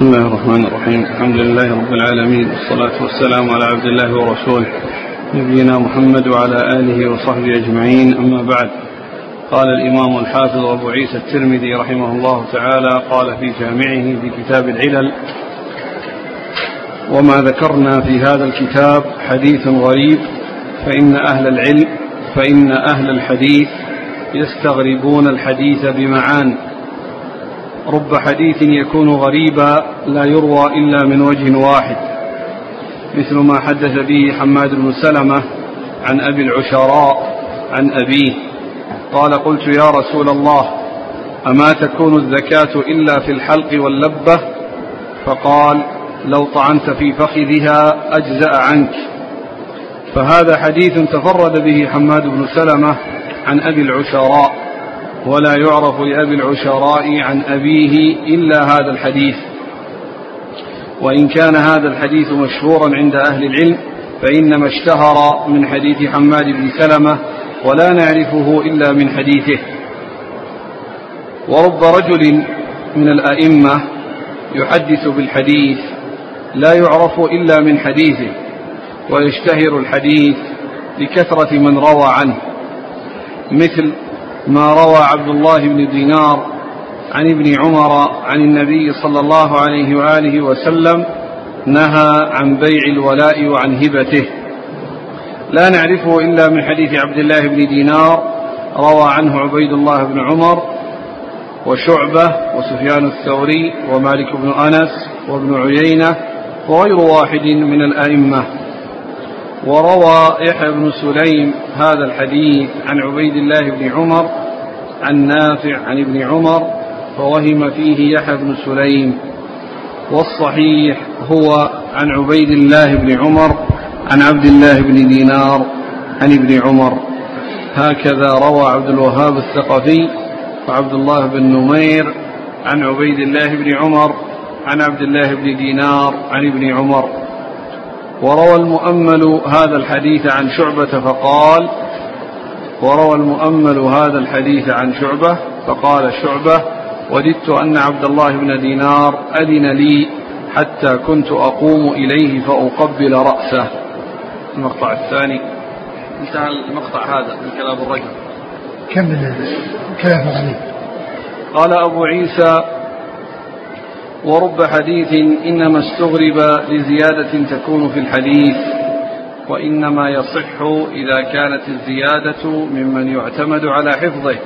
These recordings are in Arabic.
بسم الله الرحمن الرحيم. الحمد لله رب العالمين. والصلاة والسلام على عبد الله ورسوله. نبينا محمد وعلى آله وصحبه أجمعين. أما بعد. قال الإمام الحافظ أبو عيسى الترمذي رحمه الله تعالى قال في جامعه في كتاب العلل وما ذكرنا في هذا الكتاب حديث غريب فإن أهل العلم فإن أهل الحديث يستغربون الحديث بمعان رب حديث يكون غريبا لا يروى إلا من وجه واحد مثل ما حدث به حماد بن سلمة عن أبي العشراء عن أبيه قال قلت يا رسول الله أما تكون الزكاة إلا في الحلق واللبة؟ فقال لو طعنت في فخذها أجزأ عنك. فهذا حديث تفرد به حماد بن سلمة عن أبي العشراء. ولا يعرف لأبي العشراء عن أبيه إلا هذا الحديث. وإن كان هذا الحديث مشهورا عند أهل العلم فإنما اشتهر من حديث حماد بن سلمة ولا نعرفه إلا من حديثه. ورب رجل من الأئمة يحدث بالحديث لا يعرف إلا من حديثه ويشتهر الحديث لكثرة من روى عنه مثل ما روى عبد الله بن دينار عن ابن عمر عن النبي صلى الله عليه وآله وسلم نهى عن بيع الولاء وعن هبته. لا نعرفه إلا من حديث عبد الله بن دينار روى عنه عبيد الله بن عمر وشعبة وسفيان الثوري ومالك بن أنس وابن عيينة وغير واحد من الأئمة. وروى يحيى بن سليم هذا الحديث عن عبيد الله بن عمر عن نافع عن ابن عمر فوهم فيه يحيى بن سليم. والصحيح هو عن عبيد الله بن عمر عن عبد الله بن دينار عن ابن عمر. هكذا روى عبد الوهاب الثقفي وعبد الله بن نمير عن عبيد الله بن عمر عن عبد الله بن دينار عن ابن عمر. وروى المؤمل هذا الحديث عن شعبة فقال وروى المؤمل هذا الحديث عن شعبة فقال شعبة وددت أن عبد الله بن دينار أذن لي حتى كنت أقوم إليه فأقبل رأسه. المقطع الثاني. انتهى المقطع هذا من كلام الرجل. كمل كلام عليه قال أبو عيسى ورب حديث إنما استغرب لزيادة تكون في الحديث وإنما يصح إذا كانت الزيادة ممن يعتمد على حفظه.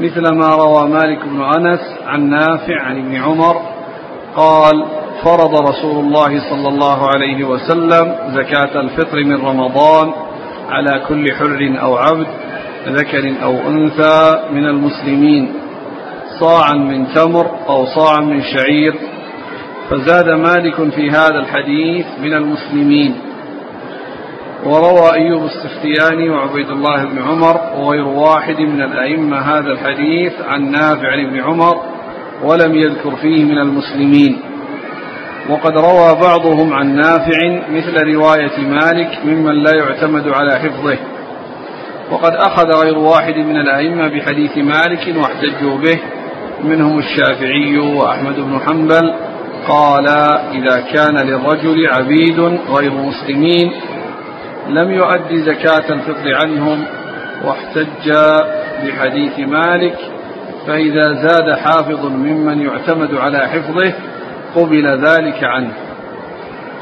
مثل ما روى مالك بن أنس عن نافع عن ابن عمر قال فرض رسول الله صلى الله عليه وسلم زكاة الفطر من رمضان على كل حر أو عبد ذكر أو أنثى من المسلمين. صاعا من تمر أو صاعا من شعير فزاد مالك في هذا الحديث من المسلمين. وروى أيوب السختياني وعبيد الله بن عمر وغير واحد من الأئمة هذا الحديث عن نافع بن عمر ولم يذكر فيه من المسلمين. وقد روى بعضهم عن نافع مثل رواية مالك ممن لا يعتمد على حفظه. وقد أخذ غير واحد من الأئمة بحديث مالك واحتجوا به منهم الشافعي وأحمد بن حنبل قال إذا كان للرجل عبيد غير مسلمين لم يؤد زكاة الفطر عنهم واحتج بحديث مالك فإذا زاد حافظ ممن يعتمد على حفظه قبل ذلك عنه.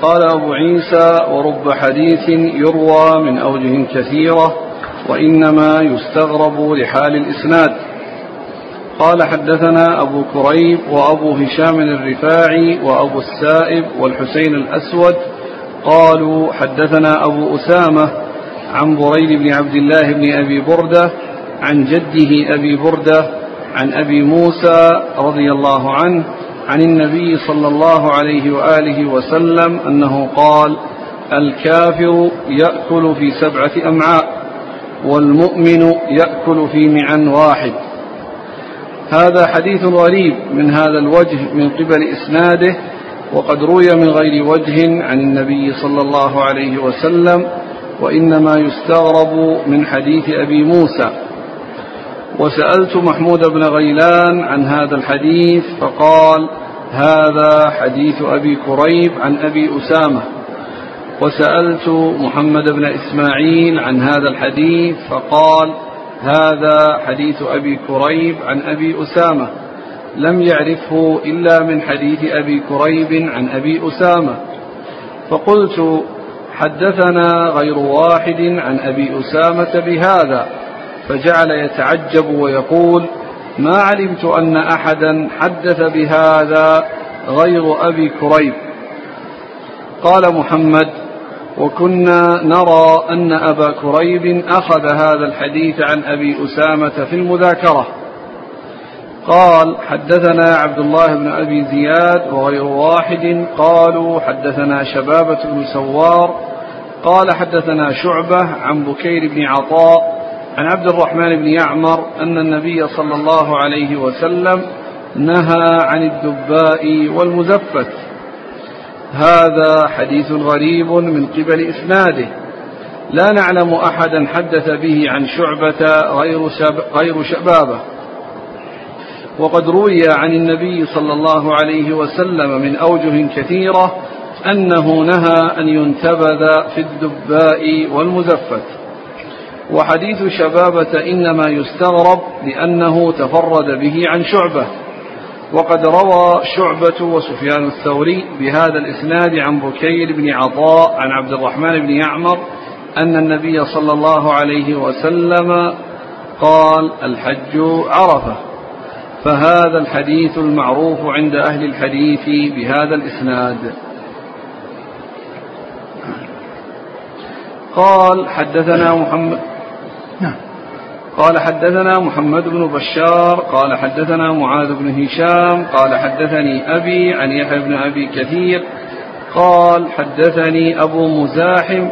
قال أبو عيسى ورب حديث يروى من أوجه كثيرة وإنما يستغرب لحال الإسناد. قال حدثنا أبو كريب وأبو هشام الرفاعي وأبو السائب والحسين الأسود قالوا حدثنا أبو أسامة عن بريد بن عبد الله بن أبي بردة عن جده أبي بردة عن أبي موسى رضي الله عنه عن النبي صلى الله عليه وآله وسلم أنه قال الكافر يأكل في سبعة أمعاء والمؤمن يأكل في معا واحد. هذا حديث غريب من هذا الوجه من قبل إسناده وقد روي من غير وجه عن النبي صلى الله عليه وسلم وإنما يستغرب من حديث أبي موسى. وسألت محمود بن غيلان عن هذا الحديث فقال هذا حديث أبي كريب عن أبي أسامة. وسألت محمد بن إسماعيل عن هذا الحديث فقال هذا حديث أبي كريب عن أبي أسامة. لم يعرفه إلا من حديث أبي كريب عن أبي أسامة. فقلت حدثنا غير واحد عن أبي أسامة بهذا فجعل يتعجب ويقول ما علمت أن أحدا حدث بهذا غير أبي كريب. قال محمد وكنا نرى أن أبا كريب أخذ هذا الحديث عن أبي أسامة في المذاكرة. قال حدثنا عبد الله بن أبي زياد وغير واحد قالوا حدثنا شبابة بن سوار قال حدثنا شعبة عن بكير بن عطاء عن عبد الرحمن بن يعمر أن النبي صلى الله عليه وسلم نهى عن الدباء والمزفت. هذا حديث غريب من قبل إسناده. لا نعلم أحدا حدث به عن شعبة غير, شب غير شبابة. وقد روي عن النبي صلى الله عليه وسلم من أوجه كثيرة أنه نهى أن ينتبذ في الدباء والمزفت. وحديث شبابة إنما يستغرب لأنه تفرد به عن شعبة. وقد روى شعبة وسفيان الثوري بهذا الإسناد عن بكير بن عطاء عن عبد الرحمن بن يعمر أن النبي صلى الله عليه وسلم قال الحج عرفة. فهذا الحديث المعروف عند أهل الحديث بهذا الإسناد. قال حدثنا محمد. نعم. قال حدثنا محمد بن بشار قال حدثنا معاذ بن هشام قال حدثني أبي عن يحيى بن أبي كثير قال حدثني أبو مزاحم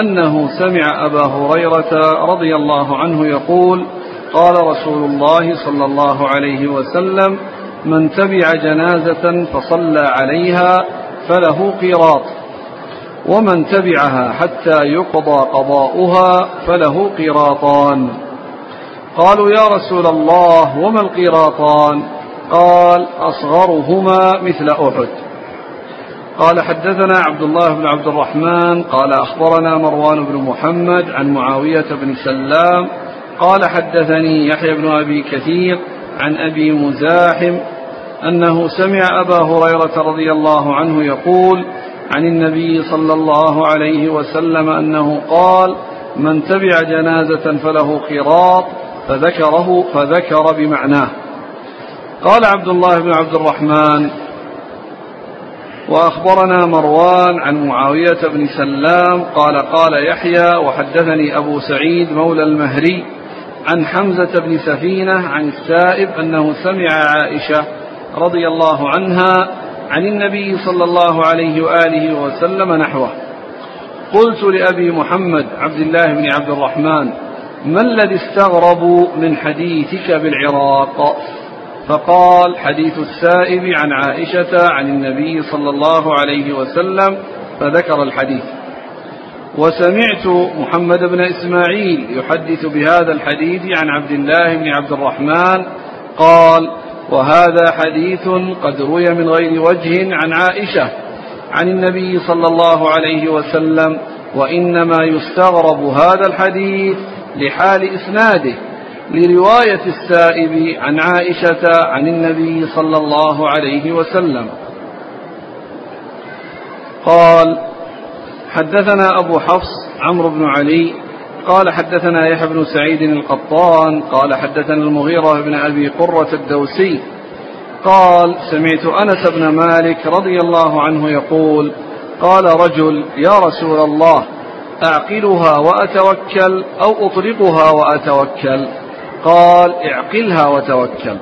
أنه سمع أبا هريرة رضي الله عنه يقول قال رسول الله صلى الله عليه وسلم من تبع جنازة فصلى عليها فله قيراط ومن تبعها حتى يقضى قضاؤها فله قيراطان. قالوا يا رسول الله وما القيراطان قال أصغرهما مثل أحد. قال حدثنا عبد الله بن عبد الرحمن قال أخبرنا مروان بن محمد عن معاوية بن سلام قال حدثني يحيى بن أبي كثير عن أبي مزاحم أنه سمع أبا هريرة رضي الله عنه يقول عن النبي صلى الله عليه وسلم أنه قال من تبع جنازة فله خراط فذكره فذكر بمعناه. قال عبد الله بن عبد الرحمن وأخبرنا مروان عن معاوية بن سلام قال قال يحيى وحدثني أبو سعيد مولى المهري عن حمزة بن سفينة عن السائب أنه سمع عائشة رضي الله عنها عن النبي صلى الله عليه وآله وسلم نحوه. قلت لأبي محمد عبد الله بن عبد الرحمن ما الذي استغربوا من حديثك بالعراق؟ فقال حديث السائب عن عائشة عن النبي صلى الله عليه وسلم فذكر الحديث. وسمعت محمد بن إسماعيل يحدث بهذا الحديث عن عبد الله بن عبد الرحمن قال وهذا حديث قد روي من غير وجه عن عائشة عن النبي صلى الله عليه وسلم وإنما يستغرب هذا الحديث لحال إسناده لرواية السائب عن عائشة عن النبي صلى الله عليه وسلم. قال حدثنا أبو حفص عمرو بن علي قال حدثنا يحيى بن سعيد القطان قال حدثنا المغيرة بن أبي قرة الدوسي قال سمعت أنس بن مالك رضي الله عنه يقول قال رجل يا رسول الله أعقلها وأتوكل أو أطلقها وأتوكل. قال اعقلها وتوكل.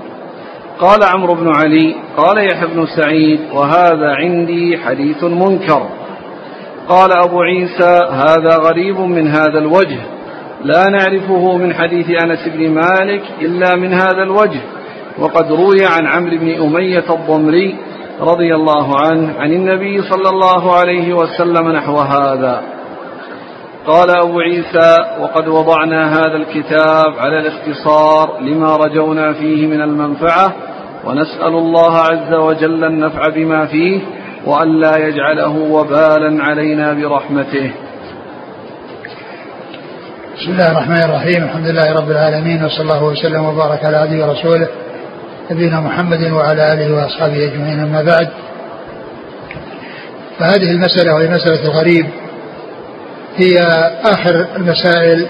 قال عمرو بن علي قال يحيى بن سعيد وهذا عندي حديث منكر. قال أبو عيسى هذا غريب من هذا الوجه. لا نعرفه من حديث أنس بن مالك إلا من هذا الوجه. وقد روي عن عمرو بن أمية الضمري رضي الله عنه عن النبي صلى الله عليه وسلم نحو هذا. قال أبو عيسى وقد وضعنا هذا الكتاب على الاختصار لما رجونا فيه من المنفعة ونسأل الله عز وجل النفع بما فيه وأن لا يجعله وبالا علينا برحمته. بسم الله الرحمن الرحيم. الحمد لله رب العالمين وصلى الله وسلم وبارك على عبده ورسوله نبينا محمد وعلى آله وأصحابه أجمعين. أما بعد فهذه المسألة وهي مسألة الغريب هي آخر المسائل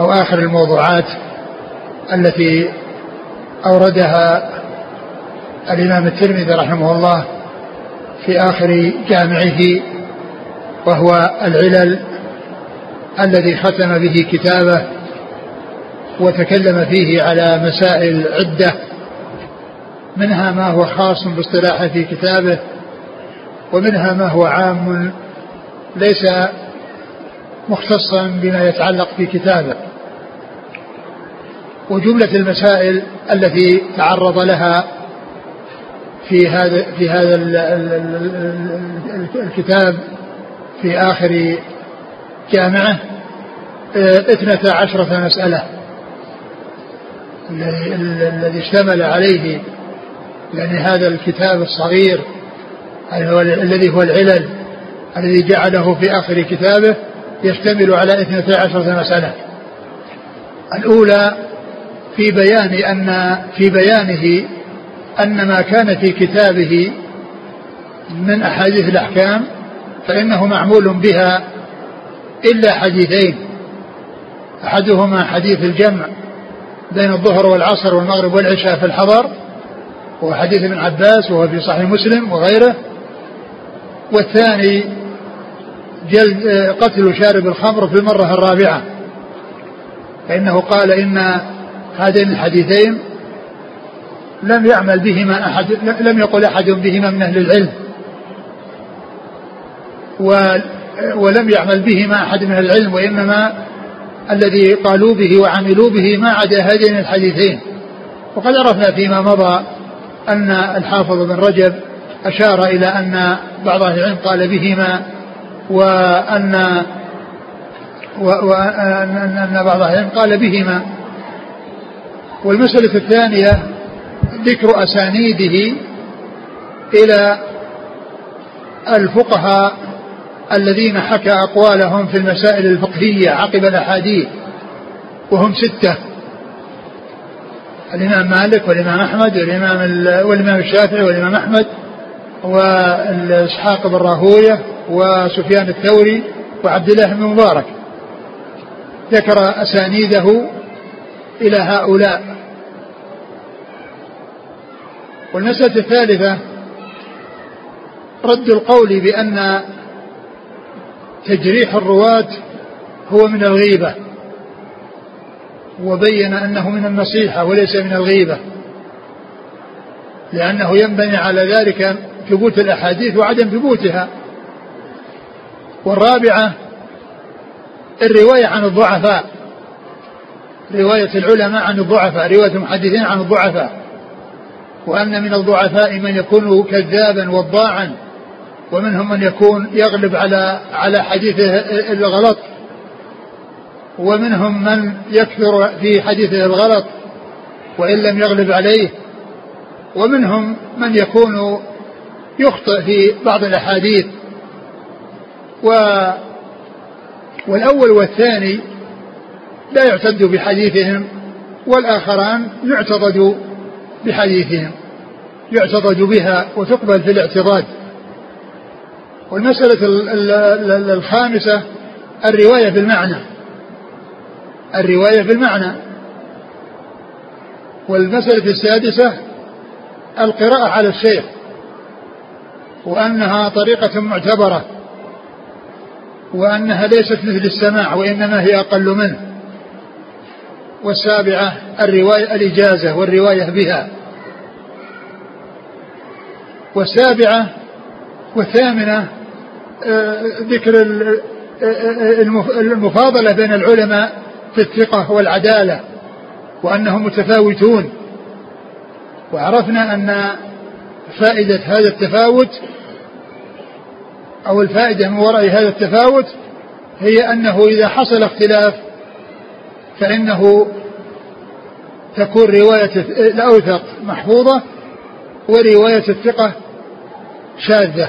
أو آخر الموضوعات التي أوردها الإمام الترمذي رحمه الله في آخر جامعه وهو العلل الذي ختم به كتابه وتكلم فيه على مسائل عدة منها ما هو خاص باصطلاحه في كتابه ومنها ما هو عام ليس مختصا بما يتعلق في كتابه وجملة المسائل التي تعرض لها في هذا في هذا الكتاب في آخر جامعة اثنتا عشرة مسألة. الذي اشتمل عليه يعني هذا الكتاب الصغير الذي هو العلل الذي جعله في آخر كتابه. يشتمل على اثنتا عشرة مسألة الأولى في بيان أن في بيانه أن ما كان في كتابه من أحاديث الأحكام فإنه معمول بها إلا حديثين. أحدهما حديث الجمع بين الظهر والعصر والمغرب والعشاء في الحضر وهو حديث ابن عباس وهو في صحيح مسلم وغيره. والثاني جلد قتل شارب الخمر في المرة الرابعة. فإنه قال إن هذين الحديثين لم يعمل بهما أحد لم يقل أحد بهما من أهل العلم. ولم يعمل بهما أحد من أهل العلم وإنما الذي قالوا به وعملوا به ما عدا هذين الحديثين. وقد عرفنا فيما مضى أن الحافظ بن رجب أشار إلى أن بعض أهل العلم قال بهما وأن وأن بعض أهل العلم قال بهما. والمسألة الثانية ذكر أسانيده إلى الفقهاء الذين حكى أقوالهم في المسائل الفقهية عقب الأحاديث وهم ستة. الإمام مالك والإمام أحمد والإمام والإمام الشافعي والإمام أحمد وإسحاق بن راهوية وسفيان الثوري وعبد الله بن مبارك. ذكر أسانيده إلى هؤلاء. والمسألة الثالثة رد القول بأن تجريح الرواة هو من الغيبة وبين أنه من النصيحة وليس من الغيبة لأنه ينبني على ذلك ثبوت الأحاديث وعدم ثبوتها. والرابعة الرواية عن الضعفاء. رواية العلماء عن الضعفاء رواية المحدثين عن الضعفاء. وأن من الضعفاء من يكون كذابا وضاعا ومنهم من يكون يغلب على على حديثه الغلط. ومنهم من يكثر في حديثه الغلط وإن لم يغلب عليه. ومنهم من يكون يخطئ في بعض الأحاديث. و والأول والثاني لا يعتد بحديثهم والآخران يعتضد بحديثهم يعتضد بها وتقبل في الاعتضاد. والمسألة الخامسة الرواية بالمعنى الرواية بالمعنى. والمسألة السادسة القراءة على الشيخ وأنها طريقة معتبرة. وأنها ليست مثل السماع وإنما هي أقل منه. والسابعة الرواية الإجازة والرواية بها. والسابعة والثامنة آه، ذكر آه، آه، المفاضلة بين العلماء في الثقة والعدالة وأنهم متفاوتون. وعرفنا أن فائدة هذا التفاوت أو الفائدة من وراء هذا التفاوت هي أنه إذا حصل اختلاف فإنه تكون رواية الأوثق محفوظة ورواية الثقة شاذة.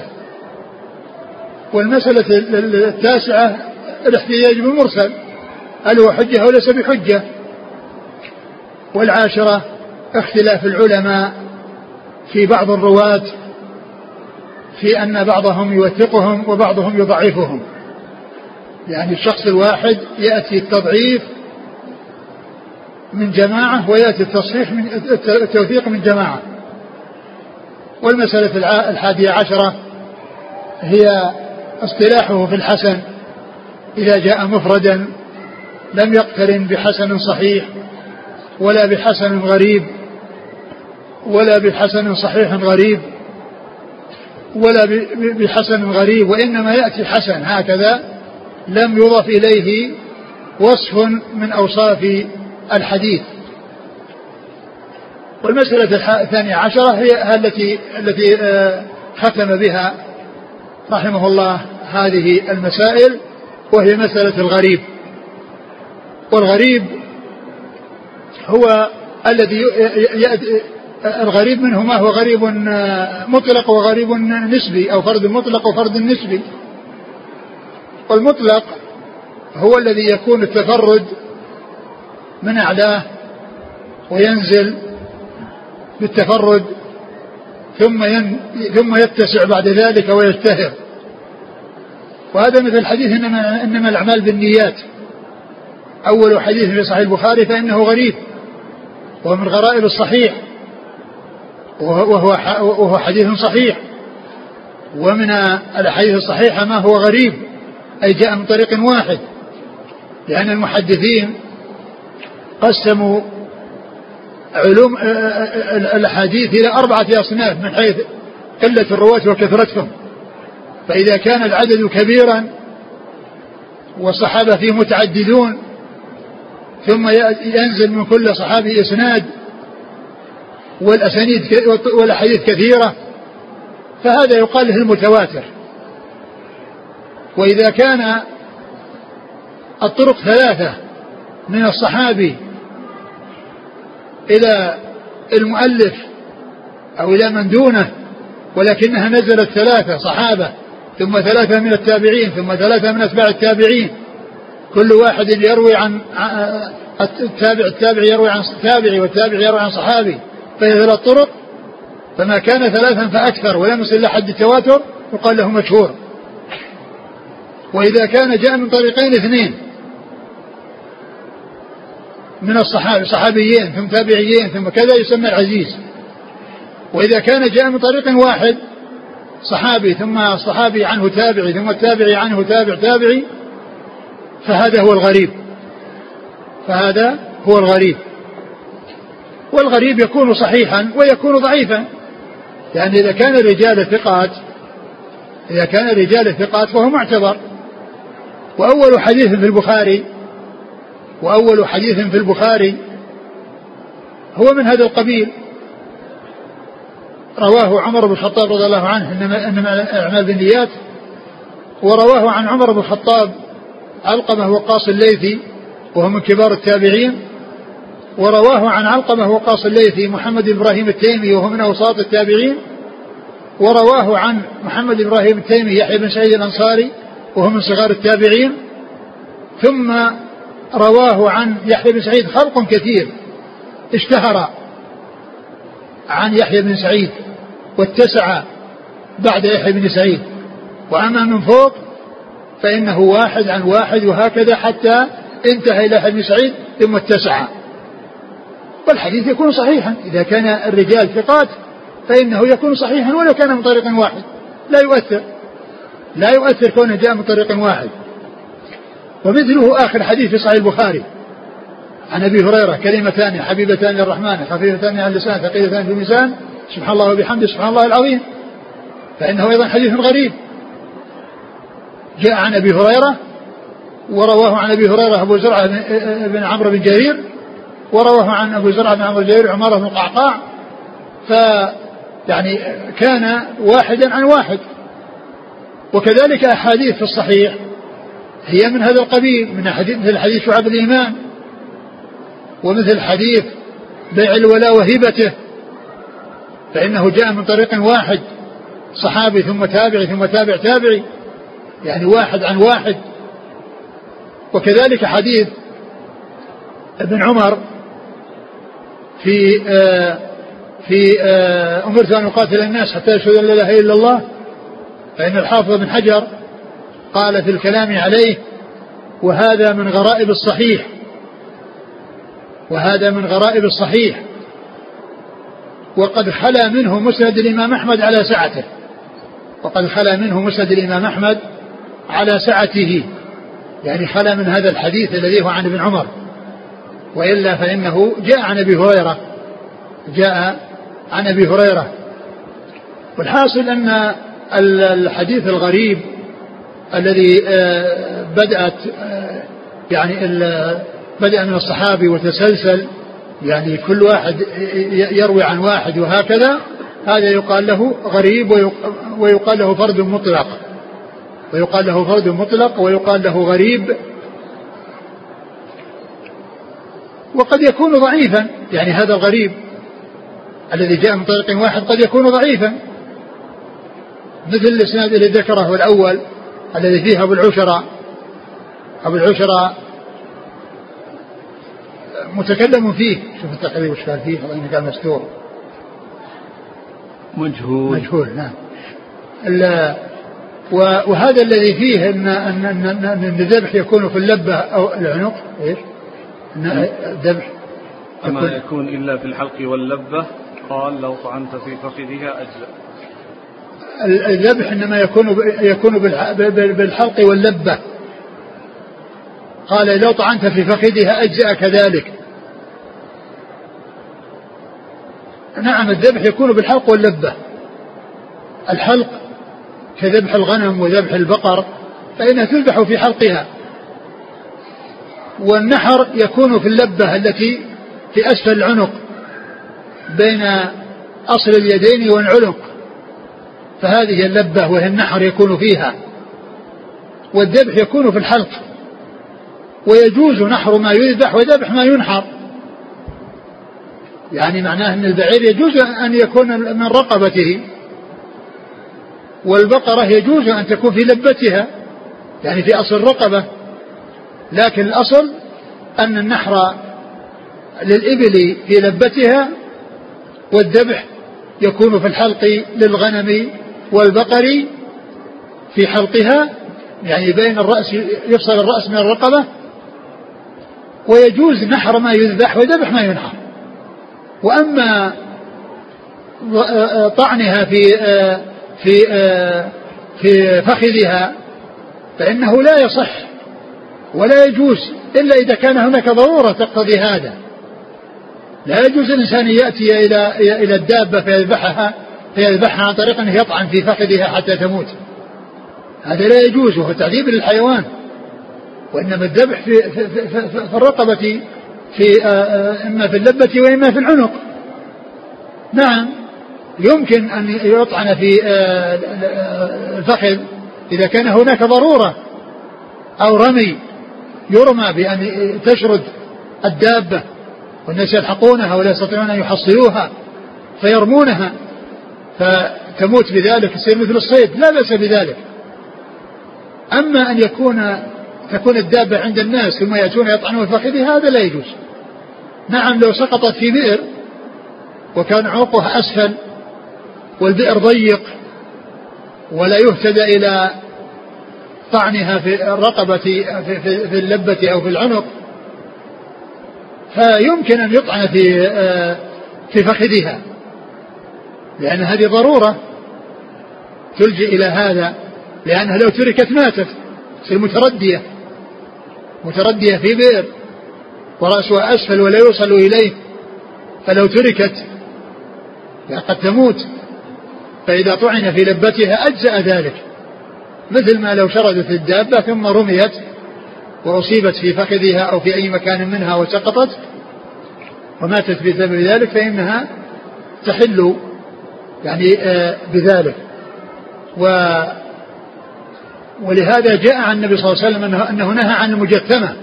والمسألة التاسعة الاحتجاج بالمرسل هل هو حجة أو ليس بحجة؟ والعاشرة اختلاف العلماء في بعض الرواة في أن بعضهم يوثقهم وبعضهم يضعفهم. يعني الشخص الواحد يأتي التضعيف من جماعة ويأتي التصحيح من التوثيق من جماعة. والمسألة الحادية عشرة هي اصطلاحه في الحسن. إذا جاء مفردا لم يقترن بحسن صحيح ولا بحسن غريب ولا بحسن صحيح غريب. ولا بحسن غريب وإنما يأتي حسن. هكذا لم يضف إليه وصف من أوصاف الحديث. والمسألة الثانية عشرة هي التي التي آه، ختم بها رحمه الله هذه المسائل وهي مسألة الغريب. والغريب هو الذي الغريب منه ما هو غريب مطلق وغريب نسبي أو فرد مطلق وفرد نسبي. والمطلق هو الذي يكون التفرد من أعلاه وينزل بالتفرد ثم ين ثم يتسع بعد ذلك ويشتهر وهذا مثل الحديث انما إنما الأعمال بالنيات. أول حديث في صحيح البخاري فإنه غريب وهو من غرائب الصحيح. وهو وهو حديث صحيح. ومن الأحاديث الصحيحة ما هو غريب أي جاء من طريق واحد. لأن المحدثين قسموا علوم الأحاديث إلى أربعة أصناف من حيث قلة الرواة وكثرتهم. فإذا كان العدد كبيرا والصحابة فيه متعددون ثم ينزل من كل صحابي إسناد والأسانيد والأحاديث كثيرة فهذا يقال له المتواتر. وإذا كان الطرق ثلاثة من الصحابي إلى المؤلف أو إلى من دونه ولكنها نزلت ثلاثة صحابة ثم ثلاثة من التابعين ثم ثلاثة من أتباع التابعين كل واحد يروي عن التابع التابع يروي عن التابعي والتابع يروي عن صحابي. فهي ثلاث طرق فما كان ثلاثا فأكثر ولم يصل إلى حد التواتر يقال له مشهور وإذا كان جاء من طريقين اثنين من الصحابي صحابيين ثم تابعيين ثم كذا يسمى العزيز وإذا كان جاء من طريق واحد صحابي ثم الصحابي عنه تابعي ثم التابعي عنه تابع تابعي فهذا هو الغريب. فهذا هو الغريب. والغريب يكون صحيحا ويكون ضعيفا. يعني إذا كان الرجال ثقات إذا كان الرجال ثقات فهو معتبر. وأول حديث في البخاري وأول حديث في البخاري هو من هذا القبيل. رواه عمر بن الخطاب رضي الله عنه إنما, إنما الأعمال بالنيات. ورواه عن عمر بن الخطاب علقمة وقاص الليثي وهو من كبار التابعين. ورواه عن علقمة وقاص الليثي محمد إبراهيم التيمي وهو من أوساط التابعين. ورواه عن محمد إبراهيم التيمي يحيى بن سعيد الأنصاري وهو من صغار التابعين. ثم رواه عن يحيى بن سعيد خلق كثير اشتهر عن يحيى بن سعيد واتسع بعد يحيى بن سعيد. وأما من فوق فإنه واحد عن واحد وهكذا حتى انتهى إلى يحيى بن سعيد ثم اتسع. والحديث يكون صحيحا. إذا كان الرجال ثقات فإنه يكون صحيحا ولو كان من طريق واحد. لا يؤثر. لا يؤثر كونه جاء من طريق واحد. ومثله آخر حديث في صحيح البخاري. عن أبي هريرة كلمتان حبيبتان للرحمن خفيفتان على اللسان ثقيلتان في الميزان. سبحان الله وبحمده سبحان الله العظيم. فإنه أيضا حديث غريب. جاء عن أبي هريرة ورواه عن أبي هريرة أبو زرعة بن عمرو بن جرير. ورواه عن أبو زرعة بن عمرو جرير عمارة بن القعقاع ف يعني كان واحدا عن واحد. وكذلك أحاديث في الصحيح هي من هذا القبيل من حديث مثل حديث شعب الإيمان ومثل حديث بيع الولاء وهبته فإنه جاء من طريق واحد صحابي ثم تابعي ثم تابع تابعي يعني واحد عن واحد. وكذلك حديث ابن عمر في آه في آه أمرت أن أقاتل الناس حتى يشهدوا أن لا إله إلا الله فإن الحافظ بن حجر قال في الكلام عليه وهذا من غرائب الصحيح وهذا من غرائب الصحيح وقد خلا منه مسند الإمام أحمد على سعته وقد خلا منه مسند الإمام أحمد على سعته يعني خلا من هذا الحديث الذي هو عن ابن عمر. وإلا فإنه جاء عن أبي هريرة جاء عن أبي هريرة. والحاصل أن الحديث الغريب الذي آه، بدأت آه، يعني بدأ من الصحابي وتسلسل يعني كل واحد يروي عن واحد وهكذا هذا يقال له غريب ويقال له فرد مطلق. ويقال له فرد مطلق ويقال له غريب وقد يكون ضعيفا. يعني هذا الغريب الذي جاء من طريق واحد قد يكون ضعيفا. مثل الإسناد الذي ذكره الأول الذي فيه أبو العشرة. أبو العشرة متكلم فيه. شوف التقريب وش قال فيه. الله قال مستور. مجهول. مجهول نعم. وهذا الذي فيه إن إن إن, الذبح يكون في اللبة أو العنق. إيش؟ الذبح أما يكون إلا في الحلق واللبة قال لو طعنت في فخذها أجزأ. الذبح إنما يكون يكون بالحلق واللبة. قال لو طعنت في فخذها أجزأ كذلك. نعم الذبح يكون بالحلق واللبة. الحلق كذبح الغنم وذبح البقر فإنها تذبح في حلقها. والنحر يكون في اللبة التي في أسفل العنق بين أصل اليدين والعنق فهذه اللبة وهي النحر يكون فيها والذبح يكون في الحلق ويجوز نحر ما يذبح وذبح ما ينحر. يعني معناه أن البعير يجوز أن يكون من رقبته والبقرة يجوز أن تكون في لبتها يعني في أصل الرقبة. لكن الأصل أن النحر للإبل في لبتها والذبح يكون في الحلق للغنم والبقر في حلقها يعني بين الرأس يفصل الرأس من الرقبة ويجوز نحر ما يذبح وذبح ما ينحر. وأما طعنها في في في فخذها فإنه لا يصح ولا يجوز إلا إذا كان هناك ضرورة تقتضي هذا. لا يجوز الإنسان يأتي إلى إلى الدابة فيذبحها فيذبحها عن طريق أنه يطعن في فخذها حتى تموت. هذا لا يجوز وهو تعذيب للحيوان. وإنما الذبح في, في, في, في, في الرقبة في إما في اللبة وإما في العنق. نعم يمكن أن يطعن في الفخذ إذا كان هناك ضرورة أو رمي. يرمى بأن تشرد الدابة والناس يلحقونها ولا يستطيعون أن يحصلوها فيرمونها فتموت بذلك يصير مثل الصيد لا بأس بذلك. أما أن يكون تكون الدابة عند الناس ثم يأتون يطعنون فخذها هذا لا يجوز. نعم لو سقطت في بئر وكان عنقها أسفل والبئر ضيق ولا يهتدى إلى طعنها في الرقبة في, في, في اللبة أو في العنق فيمكن أن يطعن في آه، في فخذها. لأن هذه ضرورة تلجئ إلى هذا لأنها لو تركت ماتت تصير متردية متردية في بئر ورأسها أسفل ولا يوصل إليه فلو تركت قد تموت. فإذا طعن في لبتها أجزأ ذلك. مثل ما لو شردت الدابة ثم رميت وأصيبت في فخذها أو في أي مكان منها وسقطت وماتت بسبب ذلك فإنها تحل يعني آه، بذلك. و ولهذا جاء عن النبي صلى الله عليه وسلم أنه نهى عن المجثمة.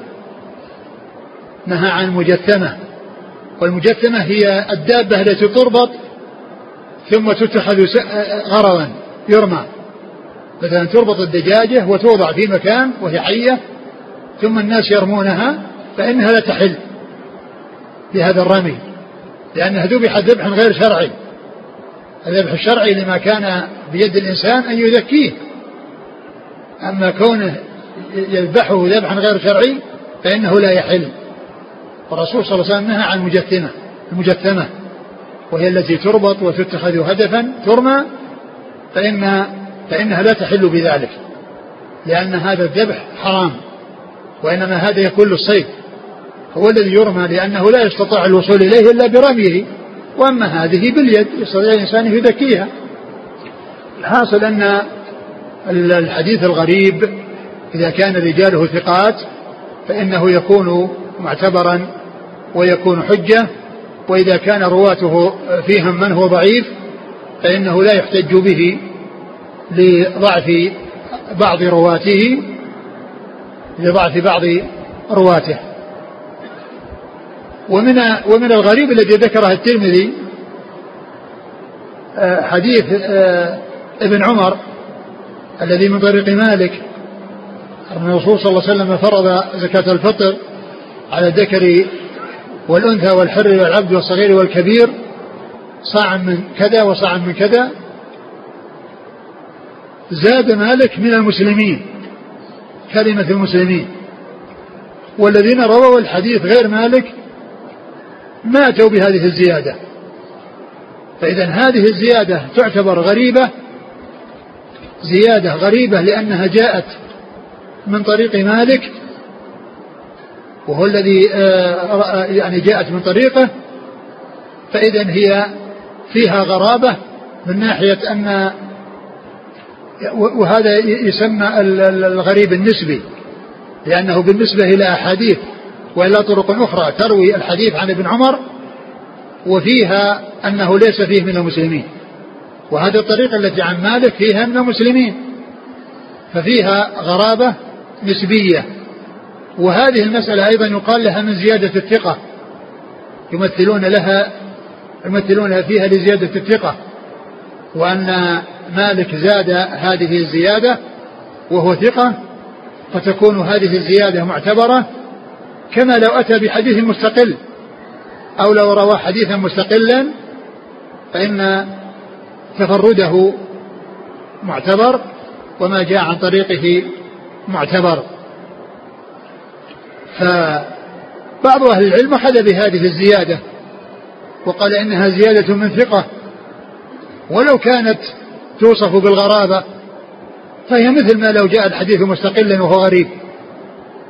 نهى عن المجثمة. والمجثمة هي الدابة التي تربط ثم تتخذ غرضا يرمى. مثلا تربط الدجاجة وتوضع في مكان وهي حية ثم الناس يرمونها فإنها لا تحل بهذا الرمي لأنها ذبحت ذبحا غير شرعي الذبح الشرعي لما كان بيد الإنسان أن يذكيه أما كونه يذبحه ذبحا غير شرعي فإنه لا يحل. والرسول صلى الله عليه وسلم نهى عن المجثمة المجثمة وهي التي تربط وتتخذ هدفا ترمى فإن فإنها لا تحل بذلك لأن هذا الذبح حرام وإنما هذا يكون للصيد. هو الذي يرمى لأنه لا يستطيع الوصول إليه إلا برميه. وأما هذه باليد يستطيع الإنسان يذكيها. الحاصل أن الحديث الغريب إذا كان رجاله ثقات فإنه يكون معتبرا ويكون حجة. وإذا كان رواته فيهم من هو ضعيف فإنه لا يحتج به. لضعف بعض رواته لضعف بعض رواته. ومن ومن الغريب الذي ذكره الترمذي آه، حديث آه، ابن عمر الذي من طريق مالك أن الرسول صلى الله عليه وسلم فرض زكاة الفطر على الذكر والأنثى والحر والعبد والصغير والكبير صاع من كذا وصاع من كذا. زاد مالك من المسلمين. كلمة المسلمين. والذين رووا الحديث غير مالك ماتوا بهذه الزيادة. فإذا هذه الزيادة تعتبر غريبة زيادة غريبة لأنها جاءت من طريق مالك وهو الذي آه، يعني جاءت من طريقه فإذا هي فيها غرابة من ناحية أن وهذا يسمى الغريب النسبي لأنه بالنسبة إلى أحاديث وإلى طرق أخرى تروي الحديث عن ابن عمر وفيها أنه ليس فيه من المسلمين. وهذه الطريقة التي عن مالك فيها من المسلمين. ففيها غرابة نسبية. وهذه المسألة أيضا يقال لها من زيادة الثقة. يمثلون لها يمثلون فيها لزيادة الثقة. وأن مالك زاد هذه الزيادة وهو ثقة فتكون هذه الزيادة معتبرة كما لو أتى بحديث مستقل أو لو روى حديثا مستقلا فإن تفرده معتبر وما جاء عن طريقه معتبر. فبعض أهل العلم أخذ بهذه الزيادة وقال إنها زيادة من ثقة. ولو كانت توصف بالغرابة فهي مثل ما لو جاء الحديث مستقلا وهو غريب.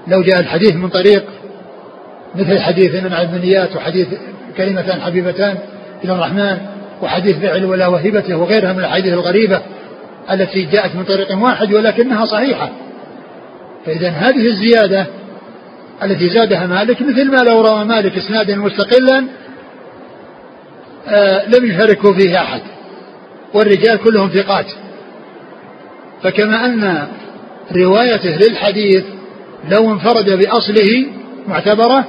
لو جاء الحديث من طريق مثل حديث من المنيات وحديث كلمتان حبيبتان إلى الرحمن وحديث فعل ولا وهبته وغيرها من الأحاديث الغريبة التي جاءت من طريق واحد ولكنها صحيحة. فإذا هذه الزيادة التي زادها مالك مثل ما لو روى مالك اسنادا مستقلا آه لم يشاركه فيه أحد. والرجال كلهم ثقات. فكما أن روايته للحديث لو انفرد بأصله معتبرة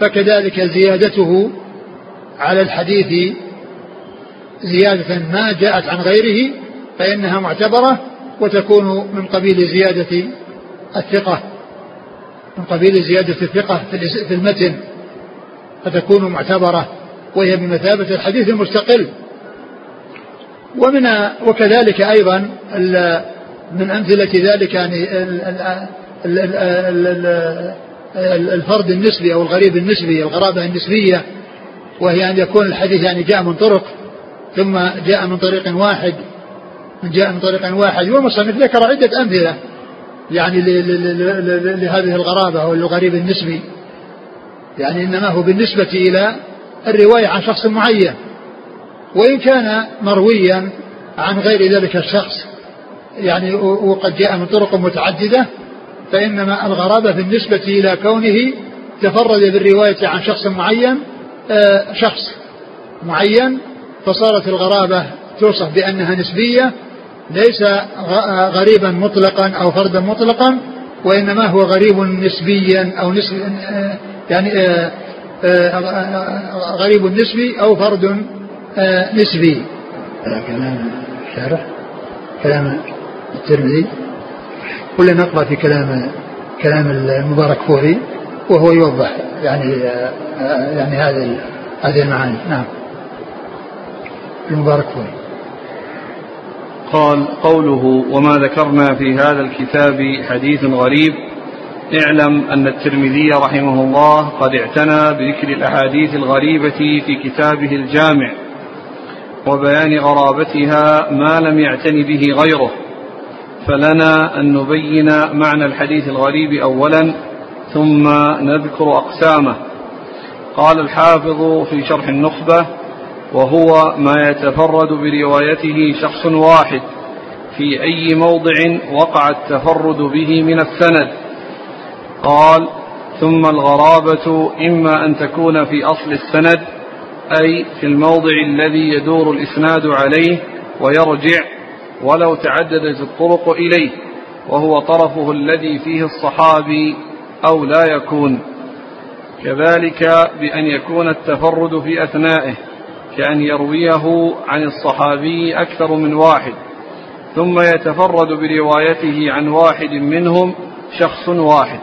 فكذلك زيادته على الحديث زيادة ما جاءت عن غيره فإنها معتبرة وتكون من قبيل زيادة الثقة. من قبيل زيادة الثقة في المتن فتكون معتبرة وهي بمثابة الحديث المستقل. ومن وكذلك أيضا من أمثلة ذلك يعني الفرد النسبي أو الغريب النسبي الغرابة النسبية وهي أن يكون الحديث يعني جاء من طرق ثم جاء من طريق واحد جاء من طريق واحد والمصنف ذكر عدة أمثلة يعني لهذه الغرابة أو الغريب النسبي. يعني إنما هو بالنسبة إلى الرواية عن شخص معين. وإن كان مرويا عن غير ذلك الشخص يعني وقد جاء من طرق متعددة فإنما الغرابة بالنسبة إلى كونه تفرد بالرواية عن شخص معين آه، شخص معين فصارت الغرابة توصف بأنها نسبية ليس غريبا مطلقا أو فردا مطلقا وإنما هو غريب نسبيا أو نسبي آه، يعني آه، غريب نسبي أو فرد نسبي. كلام الشارح كلام الترمذي. ولا نقرأ في كلام كلام المبارك فوري وهو يوضح يعني يعني هذه هذه المعاني. نعم. المبارك فوري. قال قوله وما ذكرنا في هذا الكتاب حديث غريب. اعلم أن الترمذي رحمه الله قد اعتنى بذكر الأحاديث الغريبة في كتابه الجامع. وبيان غرابتها ما لم يعتن به غيره. فلنا أن نبين معنى الحديث الغريب أولا ثم نذكر أقسامه. قال الحافظ في شرح النخبة وهو ما يتفرد بروايته شخص واحد في أي موضع وقع التفرد به من السند. قال ثم الغرابة إما أن تكون في أصل السند أي في الموضع الذي يدور الإسناد عليه ويرجع ولو تعددت الطرق إليه وهو طرفه الذي فيه الصحابي أو لا يكون. كذلك بأن يكون التفرد في أثنائه كأن يرويه عن الصحابي أكثر من واحد ثم يتفرد بروايته عن واحد منهم شخص واحد.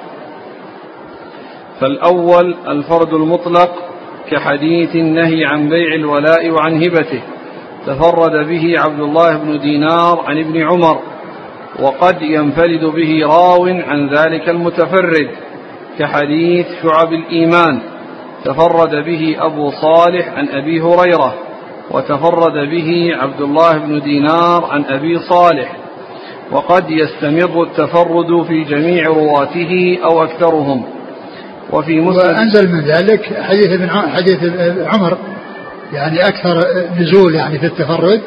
فالأول الفرد المطلق كحديث النهي عن بيع الولاء وعن هبته. تفرد به عبد الله بن دينار عن ابن عمر وقد ينفرد به راو عن ذلك المتفرد كحديث شعب الإيمان. تفرد به أبو صالح عن أبي هريرة وتفرد به عبد الله بن دينار عن أبي صالح. وقد يستمر التفرد في جميع رواته أو أكثرهم. وفي مسلم وأنزل من ذلك حديث ابن حديث عمر يعني أكثر نزول يعني في التفرد.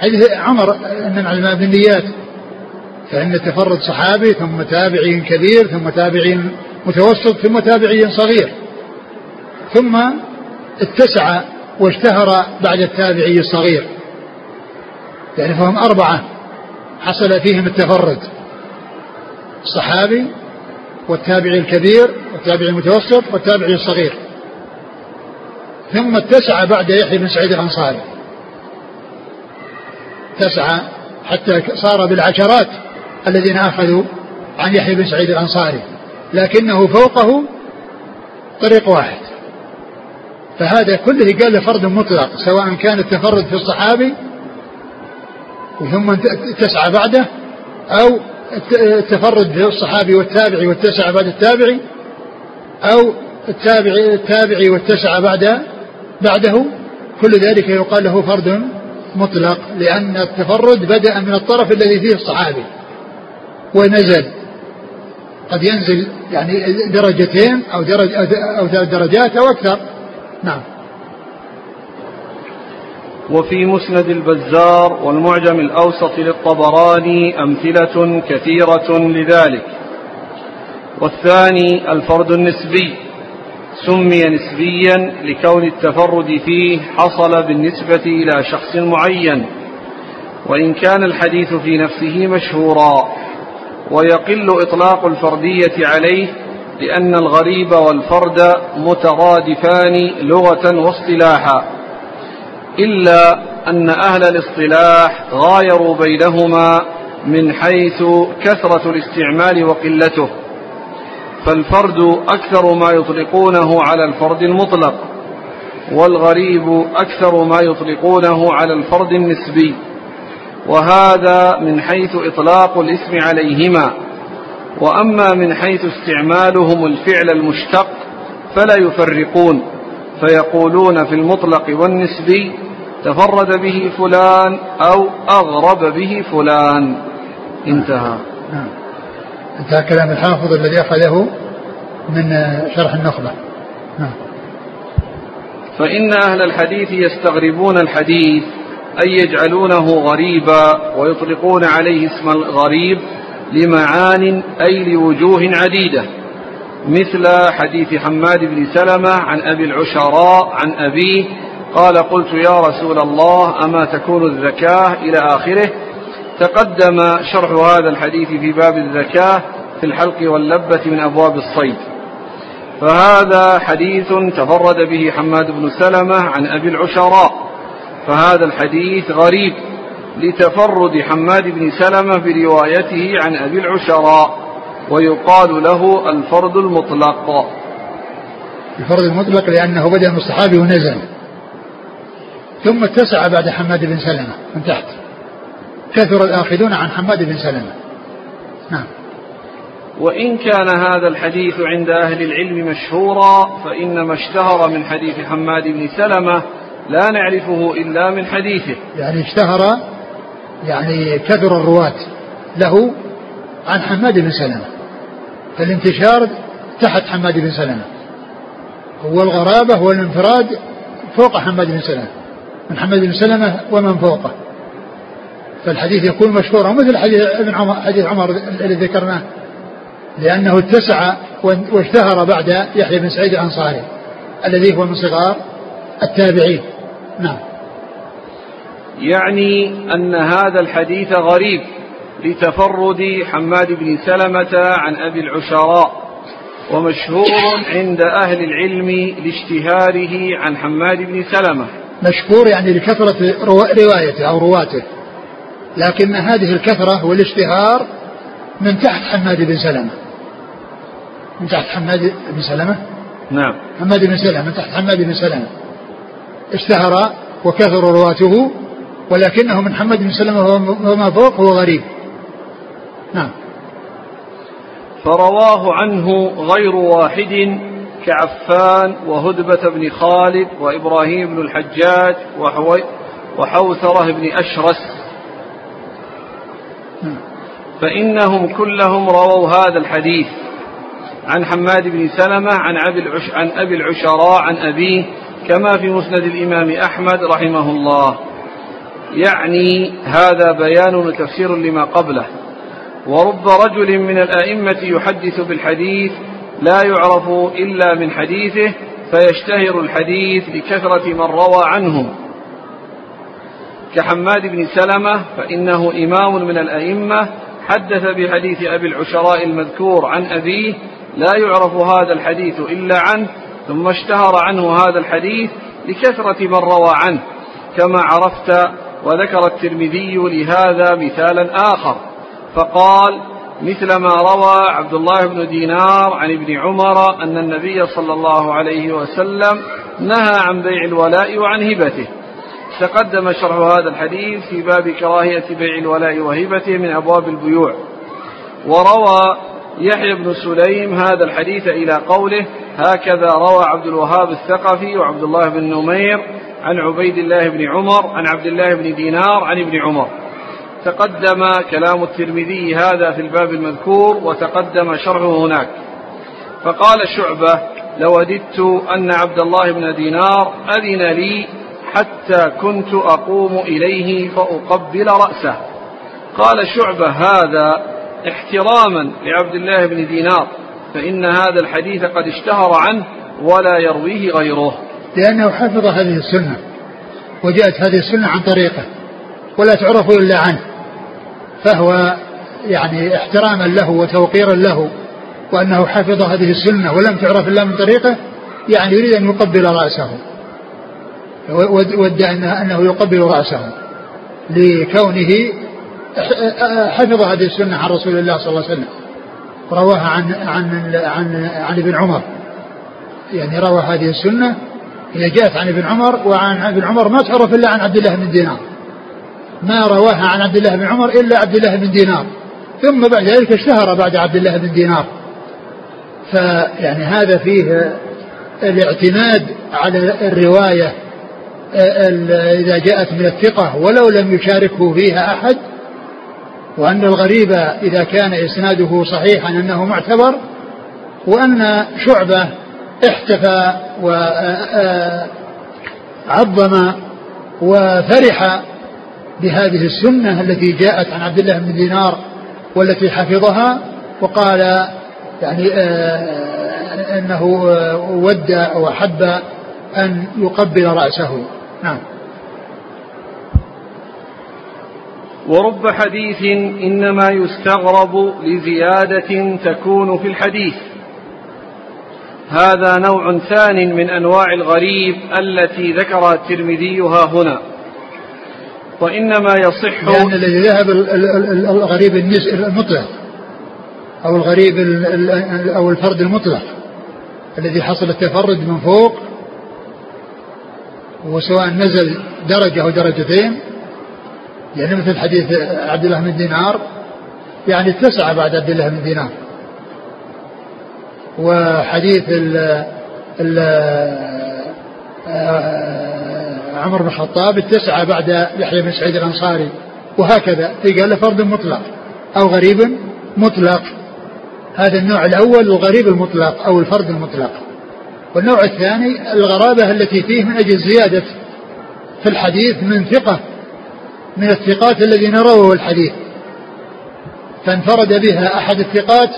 حديث عمر إنما الماء بالنيات فإن التفرد صحابي ثم تابعي كبير ثم تابعي متوسط ثم تابعي صغير. ثم اتسع واشتهر بعد التابعي الصغير. يعني فهم أربعة حصل فيهم التفرد. الصحابي والتابعي الكبير والتابعي المتوسط والتابعي الصغير. ثم اتسع بعد يحيى بن سعيد الأنصاري. اتسع حتى صار بالعشرات الذين أخذوا عن يحيى بن سعيد الأنصاري. لكنه فوقه طريق واحد. فهذا كله قال له فرد مطلق سواء كان التفرد في الصحابي ثم تسعى بعده أو التفرد في الصحابي والتابعي والتسعة بعد التابعي أو التابعي التابعي والتسعة بعد بعده. كل ذلك يقال له فرد مطلق لأن التفرد بدأ من الطرف الذي فيه الصحابي ونزل. قد ينزل يعني درجتين أو درج أو درجات أو أكثر. نعم. وفي مسند البزار والمعجم الأوسط للطبراني أمثلة كثيرة لذلك. والثاني الفرد النسبي. سمي نسبيا لكون التفرد فيه حصل بالنسبة إلى شخص معين وإن كان الحديث في نفسه مشهورا. ويقل إطلاق الفردية عليه لأن الغريب والفرد مترادفان لغة واصطلاحا. إلا أن أهل الاصطلاح غايروا بينهما من حيث كثرة الاستعمال وقلته. فالفرد أكثر ما يطلقونه على الفرد المطلق والغريب أكثر ما يطلقونه على الفرد النسبي. وهذا من حيث إطلاق الاسم عليهما. وأما من حيث استعمالهم الفعل المشتق فلا يفرقون. فيقولون في المطلق والنسبي تفرد به فلان أو أغرب به فلان انتهى نعم. انتهى كلام الحافظ الذي أخذه من شرح النخبة نعم. فإن أهل الحديث يستغربون الحديث أي يجعلونه غريبا ويطلقون عليه اسم الغريب لمعان أي لوجوه عديدة مثل حديث حماد بن سلمة عن أبي العشراء عن أبيه قال قلت يا رسول الله أما تكون الزكاة إلى آخره؟ تقدم شرح هذا الحديث في باب الزكاة في الحلق واللبة من أبواب الصيد. فهذا حديث تفرد به حماد بن سلمة عن أبي العشراء. فهذا الحديث غريب لتفرد حماد بن سلمة بروايته عن أبي العشراء. ويقال له الفرد المطلق. الفرد المطلق لأنه بدأ من الصحابي ونزل. ثم اتسع بعد حماد بن سلمة من تحت. كثر الآخذون عن حماد بن سلمة. نعم. وإن كان هذا الحديث عند أهل العلم مشهورا فإنما اشتهر من حديث حماد بن سلمة لا نعرفه إلا من حديثه. يعني اشتهر يعني كثر الرواة له عن حماد بن سلمة. فالانتشار تحت حماد بن سلمة. والغرابة والانفراد فوق حماد بن سلمة. من حماد بن سلمة ومن فوقه. فالحديث يكون مشهورا مثل حديث ابن عمر حديث عمر الذي ذكرناه. لأنه اتسع واشتهر بعد يحيى بن سعيد الأنصاري الذي هو من صغار التابعين. نعم. يعني أن هذا الحديث غريب. لتفرد حماد بن سلمة عن أبي العشراء ومشهور عند أهل العلم لاشتهاره عن حماد بن سلمة. مشهور يعني لكثرة روايته أو رواته. لكن هذه الكثرة والاشتهار من تحت حماد بن سلمة. من تحت حماد بن سلمة؟ نعم. حماد بن سلمة من تحت حماد بن سلمة. اشتهر وكثر رواته ولكنه من حماد بن سلمة وما فوق هو غريب. نعم. فرواه عنه غير واحد كعفان وهدبة بن خالد وإبراهيم بن الحجاج وحوثرة بن أشرس. نعم. فإنهم كلهم رووا هذا الحديث. عن حماد بن سلمة عن عن أبي العشراء عن أبيه كما في مسند الإمام أحمد رحمه الله. يعني هذا بيان وتفسير لما قبله. ورب رجل من الأئمة يحدث بالحديث لا يعرف إلا من حديثه فيشتهر الحديث لكثرة من روى عنه. كحماد بن سلمة فإنه إمام من الأئمة حدث بحديث أبي العشراء المذكور عن أبيه لا يعرف هذا الحديث إلا عنه ثم اشتهر عنه هذا الحديث لكثرة من روى عنه. كما عرفت وذكر الترمذي لهذا مثالا آخر. فقال مثل ما روى عبد الله بن دينار عن ابن عمر أن النبي صلى الله عليه وسلم نهى عن بيع الولاء وعن هبته. تقدم شرح هذا الحديث في باب كراهية بيع الولاء وهبته من أبواب البيوع. وروى يحيى بن سليم هذا الحديث إلى قوله هكذا روى عبد الوهاب الثقفي وعبد الله بن نمير عن عبيد الله بن عمر عن عبد الله بن دينار عن ابن عمر. تقدم كلام الترمذي هذا في الباب المذكور وتقدم شرحه هناك. فقال شعبة لوددت أن عبد الله بن دينار أذن لي حتى كنت أقوم إليه فأقبل رأسه. قال شعبة هذا احتراما لعبد الله بن دينار فإن هذا الحديث قد اشتهر عنه ولا يرويه غيره. لأنه حفظ هذه السنة وجاءت هذه السنة عن طريقه ولا تعرف إلا عنه. فهو يعني احتراما له وتوقيرا له وأنه حفظ هذه السنة ولم تعرف إلا من طريقه يعني يريد أن يقبل رأسه. ود أنه يقبل رأسه لكونه حفظ هذه السنة عن رسول الله صلى الله عليه وسلم. رواها عن عن عن عن ابن عمر. يعني روى هذه السنة هي جاءت عن ابن عمر وعن ابن عمر ما تعرف إلا عن عبد الله بن دينار. ما رواها عن عبد الله بن عمر إلا عبد الله بن دينار. ثم بعد ذلك اشتهر بعد عبد الله بن دينار. فيعني هذا فيه الاعتماد على الرواية إذا جاءت من الثقة ولو لم يشاركه فيها أحد. وأن الغريب إذا كان إسناده صحيحا أنه معتبر وأن شعبة احتفى وعظم وفرح بهذه السنة التي جاءت عن عبد الله بن دينار والتي حفظها وقال يعني أنه ود وحب أن يقبل رأسه. نعم. ورب حديث إنما يستغرب لزيادة تكون في الحديث. هذا نوع ثان من أنواع الغريب التي ذكرها الترمذي ها هنا. وإنما يصح لأن الذي ذهب الغريب المطلق أو الغريب أو الفرد المطلق الذي حصل التفرد من فوق وسواء نزل درجة أو درجتين. يعني مثل حديث عبد الله بن دينار يعني اتسع بعد عبد الله بن دينار. وحديث ال ال آه، عمر بن الخطاب اتسع بعد يحيى بن سعيد الأنصاري وهكذا. قال فرد مطلق أو غريب مطلق. هذا النوع الأول الغريب المطلق أو الفرد المطلق. والنوع الثاني الغرابة التي فيه من أجل زيادة في الحديث من ثقة من الثقات الذين رووا الحديث. فانفرد بها أحد الثقات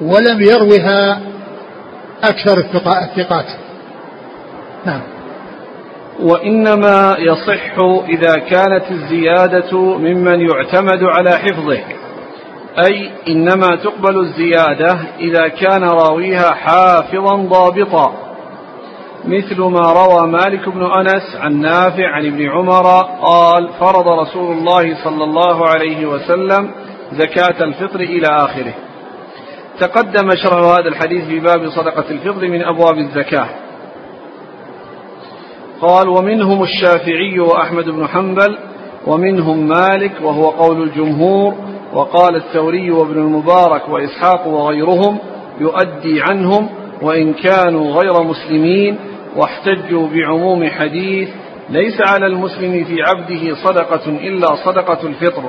ولم يروها أكثر الثقات. نعم. وإنما يصح إذا كانت الزيادة ممن يعتمد على حفظه. أي إنما تقبل الزيادة إذا كان راويها حافظا ضابطا. مثل ما روى مالك بن أنس عن نافع عن ابن عمر قال فرض رسول الله صلى الله عليه وسلم زكاة الفطر إلى آخره. تقدم شرح هذا الحديث في باب صدقة الفطر من أبواب الزكاة. قال ومنهم الشافعي وأحمد بن حنبل ومنهم مالك وهو قول الجمهور وقال الثوري وابن المبارك وإسحاق وغيرهم يؤدي عنهم وإن كانوا غير مسلمين واحتجوا بعموم حديث ليس على المسلم في عبده صدقة إلا صدقة الفطر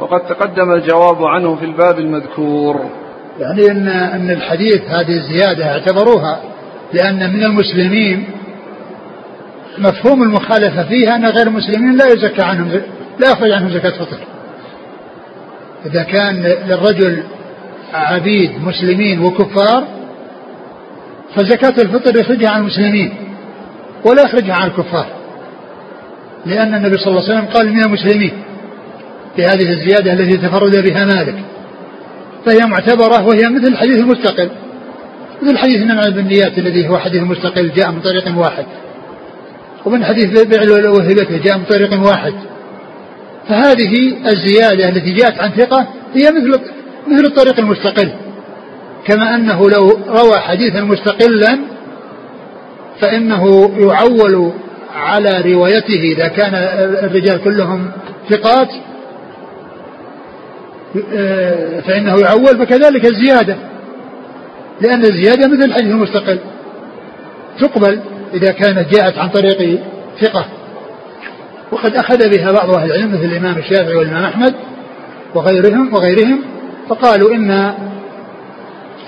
وقد تقدم الجواب عنه في الباب المذكور. يعني أن أن الحديث هذه الزيادة اعتبروها لأن من المسلمين مفهوم المخالفة فيها أن غير المسلمين لا يزكى عنهم لا يخرج عنهم زكاة فطر إذا كان للرجل عبيد مسلمين وكفار فزكاة الفطر يخرجها عن المسلمين ولا يخرجها عن الكفار. لأن النبي صلى الله عليه وسلم قال من المسلمين في هذه الزيادة التي تفرد بها مالك. فهي معتبرة وهي مثل الحديث المستقل مثل حديث إنما بالنيات الذي هو حديث مستقل جاء من طريق واحد. ومن حديث بيع وهبته جاء من طريق واحد. فهذه الزيادة التي جاءت عن ثقة هي مثل مثل الطريق المستقل. كما أنه لو روى حديثا مستقلا فإنه يعول على روايته إذا كان الرجال كلهم ثقات فإنه يعول فكذلك الزيادة. لأن الزيادة مثل الحديث المستقل. تقبل إذا كانت جاءت عن طريق ثقة. وقد أخذ بها بعض أهل العلم مثل الإمام الشافعي والإمام أحمد وغيرهم وغيرهم فقالوا إن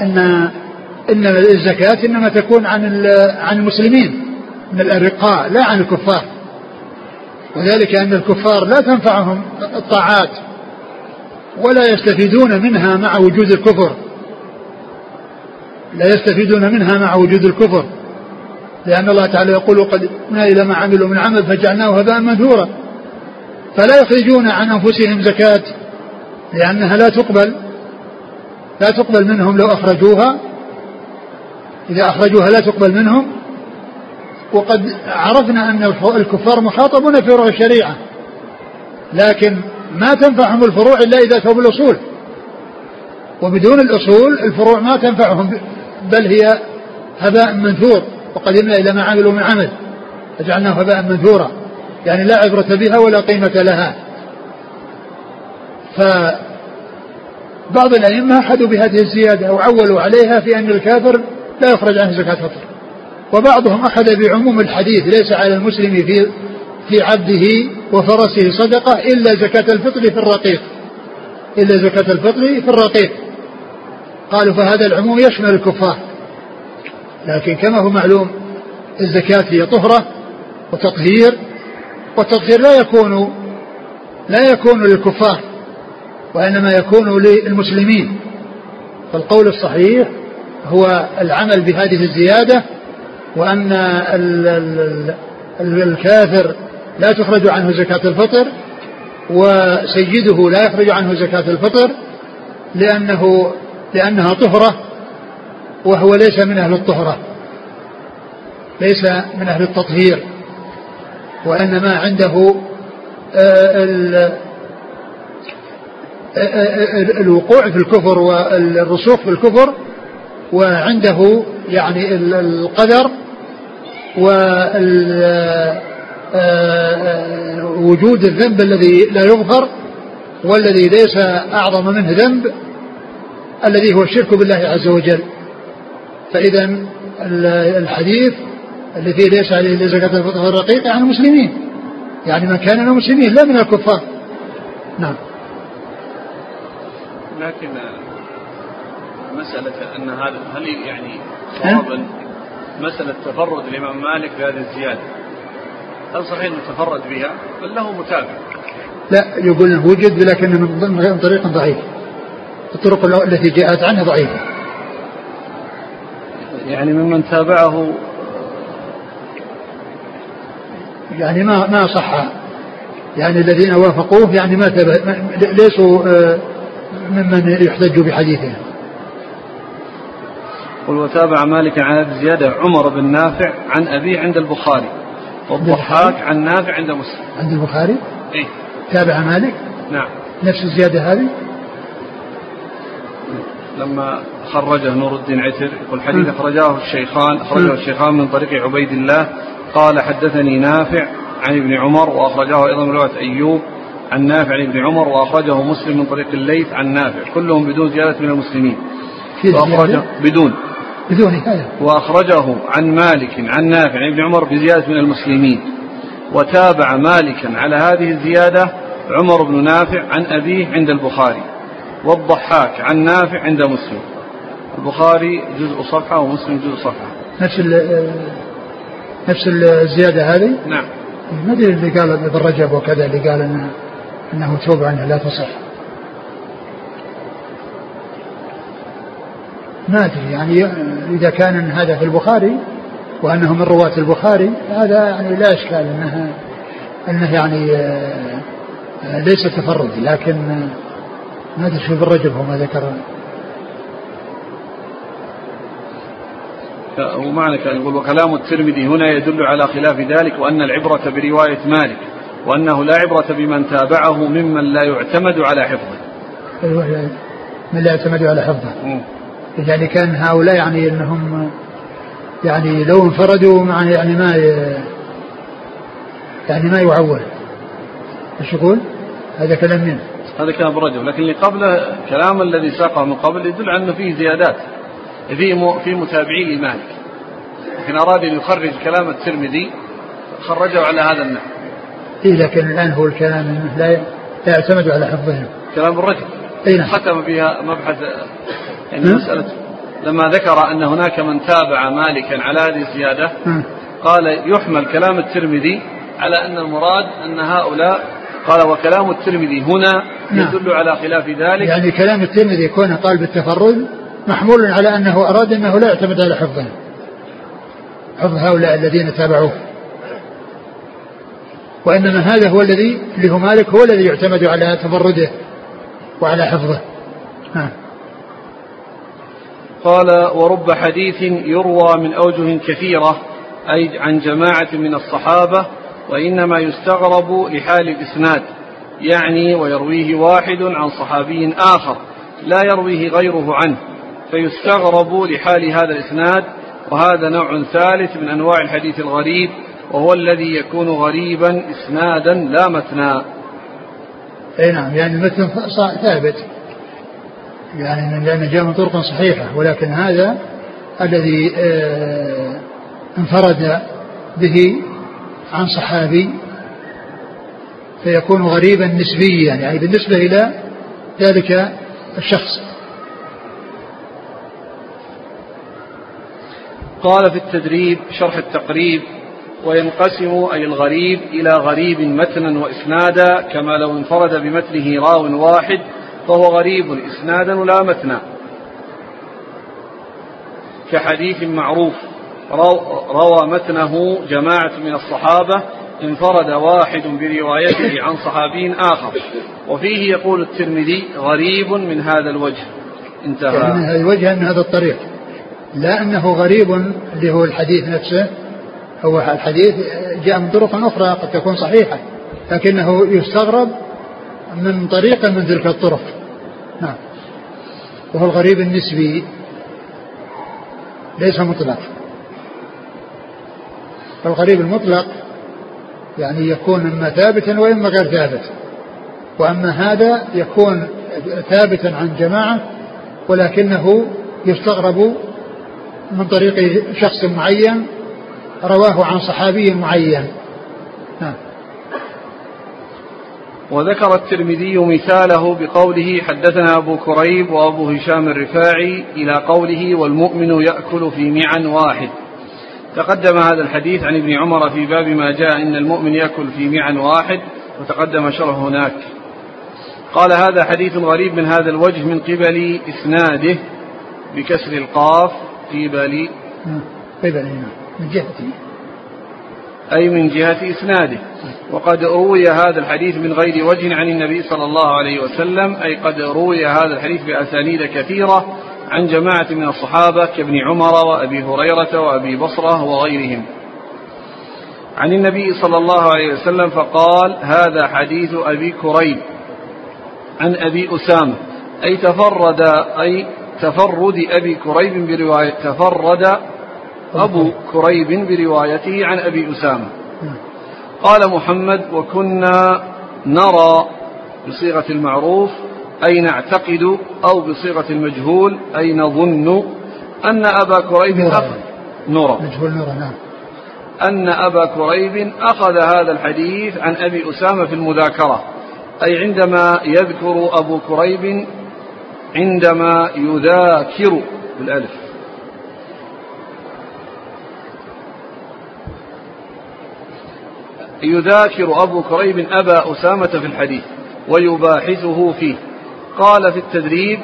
أن إن الزكاة إنما تكون عن عن المسلمين من الأرقاء لا عن الكفار. وذلك أن الكفار لا تنفعهم الطاعات ولا يستفيدون منها مع وجود الكفر. لا يستفيدون منها مع وجود الكفر. لأن الله تعالى يقول قد إلى ما عملوا من عمل فجعلناه هباء منثورا. فلا يخرجون عن أنفسهم زكاة لأنها لا تقبل لا تقبل منهم لو أخرجوها. إذا أخرجوها لا تقبل منهم. وقد عرفنا أن الكفار مخاطبون في فروع الشريعة. لكن ما تنفعهم الفروع إلا إذا أتوا بالأصول وبدون الأصول الفروع ما تنفعهم بل هي هباء منثور. وقدمنا إلى ما عملوا من عمل. فجعلناه هباء منثورا يعني لا عبرة بها ولا قيمة لها. فبعض الأئمة أخذوا بهذه الزيادة وعولوا عليها في أن الكافر لا يخرج عنه زكاة فطر وبعضهم أخذ بعموم الحديث ليس على المسلم في في عبده وفرسه صدقة إلا زكاة الفطر في الرقيق. إلا زكاة الفطر في الرقيق. قالوا فهذا العموم يشمل الكفار. لكن كما هو معلوم الزكاة هي طهرة وتطهير والتطهير لا يكون لا يكون للكفار وإنما يكون للمسلمين. فالقول الصحيح هو العمل بهذه الزيادة وأن الكافر لا تخرج عنه زكاة الفطر وسيده لا يخرج عنه زكاة الفطر لأنه لأنها طهرة وهو ليس من أهل الطهرة ليس من أهل التطهير وإنما عنده الوقوع في الكفر والرسوخ في الكفر وعنده يعني القدر ووجود الذنب الذي لا يغفر والذي ليس أعظم منه ذنب الذي هو الشرك بالله عز وجل. فإذا الحديث الذي ليس عليه زكاة الفطر الرقيق عن المسلمين يعني من كان من المسلمين لا من الكفار. نعم. لكن مسألة أن هذا هل يعني صوابا مسألة تفرد الإمام مالك بهذه الزيادة؟ هل صحيح أنه تفرد بها؟ بل له متابع. لا يقول وجد لكنه من طريق ضعيف. الطرق التي جاءت عنه ضعيفة. يعني ممن تابعه. يعني ما ما صح. يعني الذين وافقوه يعني ما ليسوا آه، ممن يحتج بحديثهم. قل وتابع مالك عن هذه الزيادة عمر بن نافع عن أبيه عند البخاري والضحاك عن نافع عند مسلم. عند البخاري؟ إيه. تابع مالك؟ نعم. نفس الزيادة هذه؟ لما خرجه نور الدين عتر يقول حديث أخرجاه الشيخان أخرجه الشيخان من طريق عبيد الله قال حدثني نافع عن ابن عمر وأخرجه أيضا من رواية أيوب عن نافع عن ابن عمر وأخرجه مسلم من طريق الليث عن نافع كلهم بدون زيادة من المسلمين. وأخرجه بدون. بدون هذا. وأخرجه عن مالك عن نافع عن ابن عمر بزيادة من المسلمين. وتابع مالكا على هذه الزيادة عمر بن نافع عن أبيه عند البخاري والضحاك عن نافع عند مسلم. البخاري جزء صفحة ومسلم جزء صفحة. نفس نفس الزيادة هذه؟ نعم. ما أدري اللي قال ابن رجب وكذا اللي قال انه إنه توب عنها لا تصح. ما أدري يعني إذا كان هذا في البخاري وأنه من رواة البخاري هذا يعني لا إشكال انها إنه يعني آه، ليس تفرد لكن ما أدري شو ابن رجب هو ما ذكر. هو معنى كان يقول وكلام الترمذي هنا يدل على خلاف ذلك وأن العبرة برواية مالك وأنه لا عبرة بمن تابعه ممن لا يعتمد على حفظه. أيوة، من لا يعتمد على حفظه. يعني كان هؤلاء يعني إنهم يعني لو انفردوا مع يعني ما يعني ما يعول. إيش يقول؟ هذا كلام من؟ هذا كلام رجل لكن اللي قبله كلام الذي ساقه من قبل يدل على أنه فيه زيادات. في في متابعي لمالك لكن أراد أن يخرج كلام الترمذي خرجه على هذا النحو. إيه لكن الآن هو الكلام لا لا يعتمد على حفظهم. كلام الرجل. أي نعم. ختم فيها مبحث يعني. مسألة. لما ذكر أن هناك من تابع مالكا على هذه الزيادة. قال يحمل كلام الترمذي على أن المراد أن هؤلاء قال وكلام الترمذي هنا نعم. يدل على خلاف ذلك. يعني كلام الترمذي كونه قال بالتفرد محمول على أنه أراد أنه لا يعتمد على حفظه. حفظ هؤلاء الذين تابعوه. وإنما هذا هو الذي اللي هو مالك هو الذي يعتمد على تفرده وعلى حفظه. نعم قال ورب حديث يروى من أوجه كثيرة أي عن جماعة من الصحابة وإنما يستغرب لحال الإسناد يعني ويرويه واحد عن صحابي آخر لا يرويه غيره عنه. فيستغرب لحال هذا الإسناد وهذا نوع ثالث من أنواع الحديث الغريب وهو الذي يكون غريبا إسنادا لا متنا. أي نعم يعني المتن ثابت. يعني لأنه جاء من طرق صحيحة ولكن هذا الذي آه، انفرد به عن صحابي فيكون غريبا نسبيا يعني بالنسبة إلى ذلك الشخص. قال في التدريب شرح التقريب وينقسم أي الغريب إلى غريب متنا وإسنادا كما لو انفرد بمتنه راو واحد فهو غريب إسنادا ولا متنا كحديث معروف روى متنه جماعة من الصحابة انفرد واحد بروايته عن صحابي آخر. وفيه يقول الترمذي غريب من هذا الوجه. انتهى. يعني من هذا الوجه من هذا الطريق. لا أنه غريب اللي هو الحديث نفسه. هو الحديث جاء من طرق أخرى قد تكون صحيحة لكنه يستغرب من طريق من تلك الطرق. نعم. وهو الغريب النسبي. ليس مطلق. فالغريب المطلق يعني يكون إما ثابتا وإما غير ثابت. وأما هذا يكون ثابتا عن جماعة ولكنه يستغرب من طريق شخص معين رواه عن صحابي معين. نعم. وذكر الترمذي مثاله بقوله حدثنا أبو كريب وأبو هشام الرفاعي إلى قوله والمؤمن يأكل في معا واحد تقدم هذا الحديث عن ابن عمر في باب ما جاء إن المؤمن يأكل في معا واحد وتقدم شرح هناك. قال هذا حديث غريب من هذا الوجه من قبل إسناده بكسر القاف قبل قبل نعم. من جهته أي من جهة إسناده. وقد روي هذا الحديث من غير وجه عن النبي صلى الله عليه وسلم أي قد روي هذا الحديث بأسانيد كثيرة عن جماعة من الصحابة كابن عمر وأبي هريرة وأبي بصرة وغيرهم. عن النبي صلى الله عليه وسلم فقال هذا حديث أبي كريب عن أبي أسامة. أي تفرد أي تفرد أبي كريب برواية تفرد أبو كريب بروايته عن أبي أسامة. قال محمد وكنا نرى بصيغة المعروف أي نعتقد أو بصيغة المجهول أي نظن أن أبا كريب أخذ نرى. مجهول نرى نعم. أن أبا كريب أخذ هذا الحديث عن أبي أسامة في المذاكرة. أي عندما يذكر أبو كريب عندما يذاكر بالألف. يذاكر أبو كريب أبا أسامة في الحديث ويباحثه فيه. قال في التدريب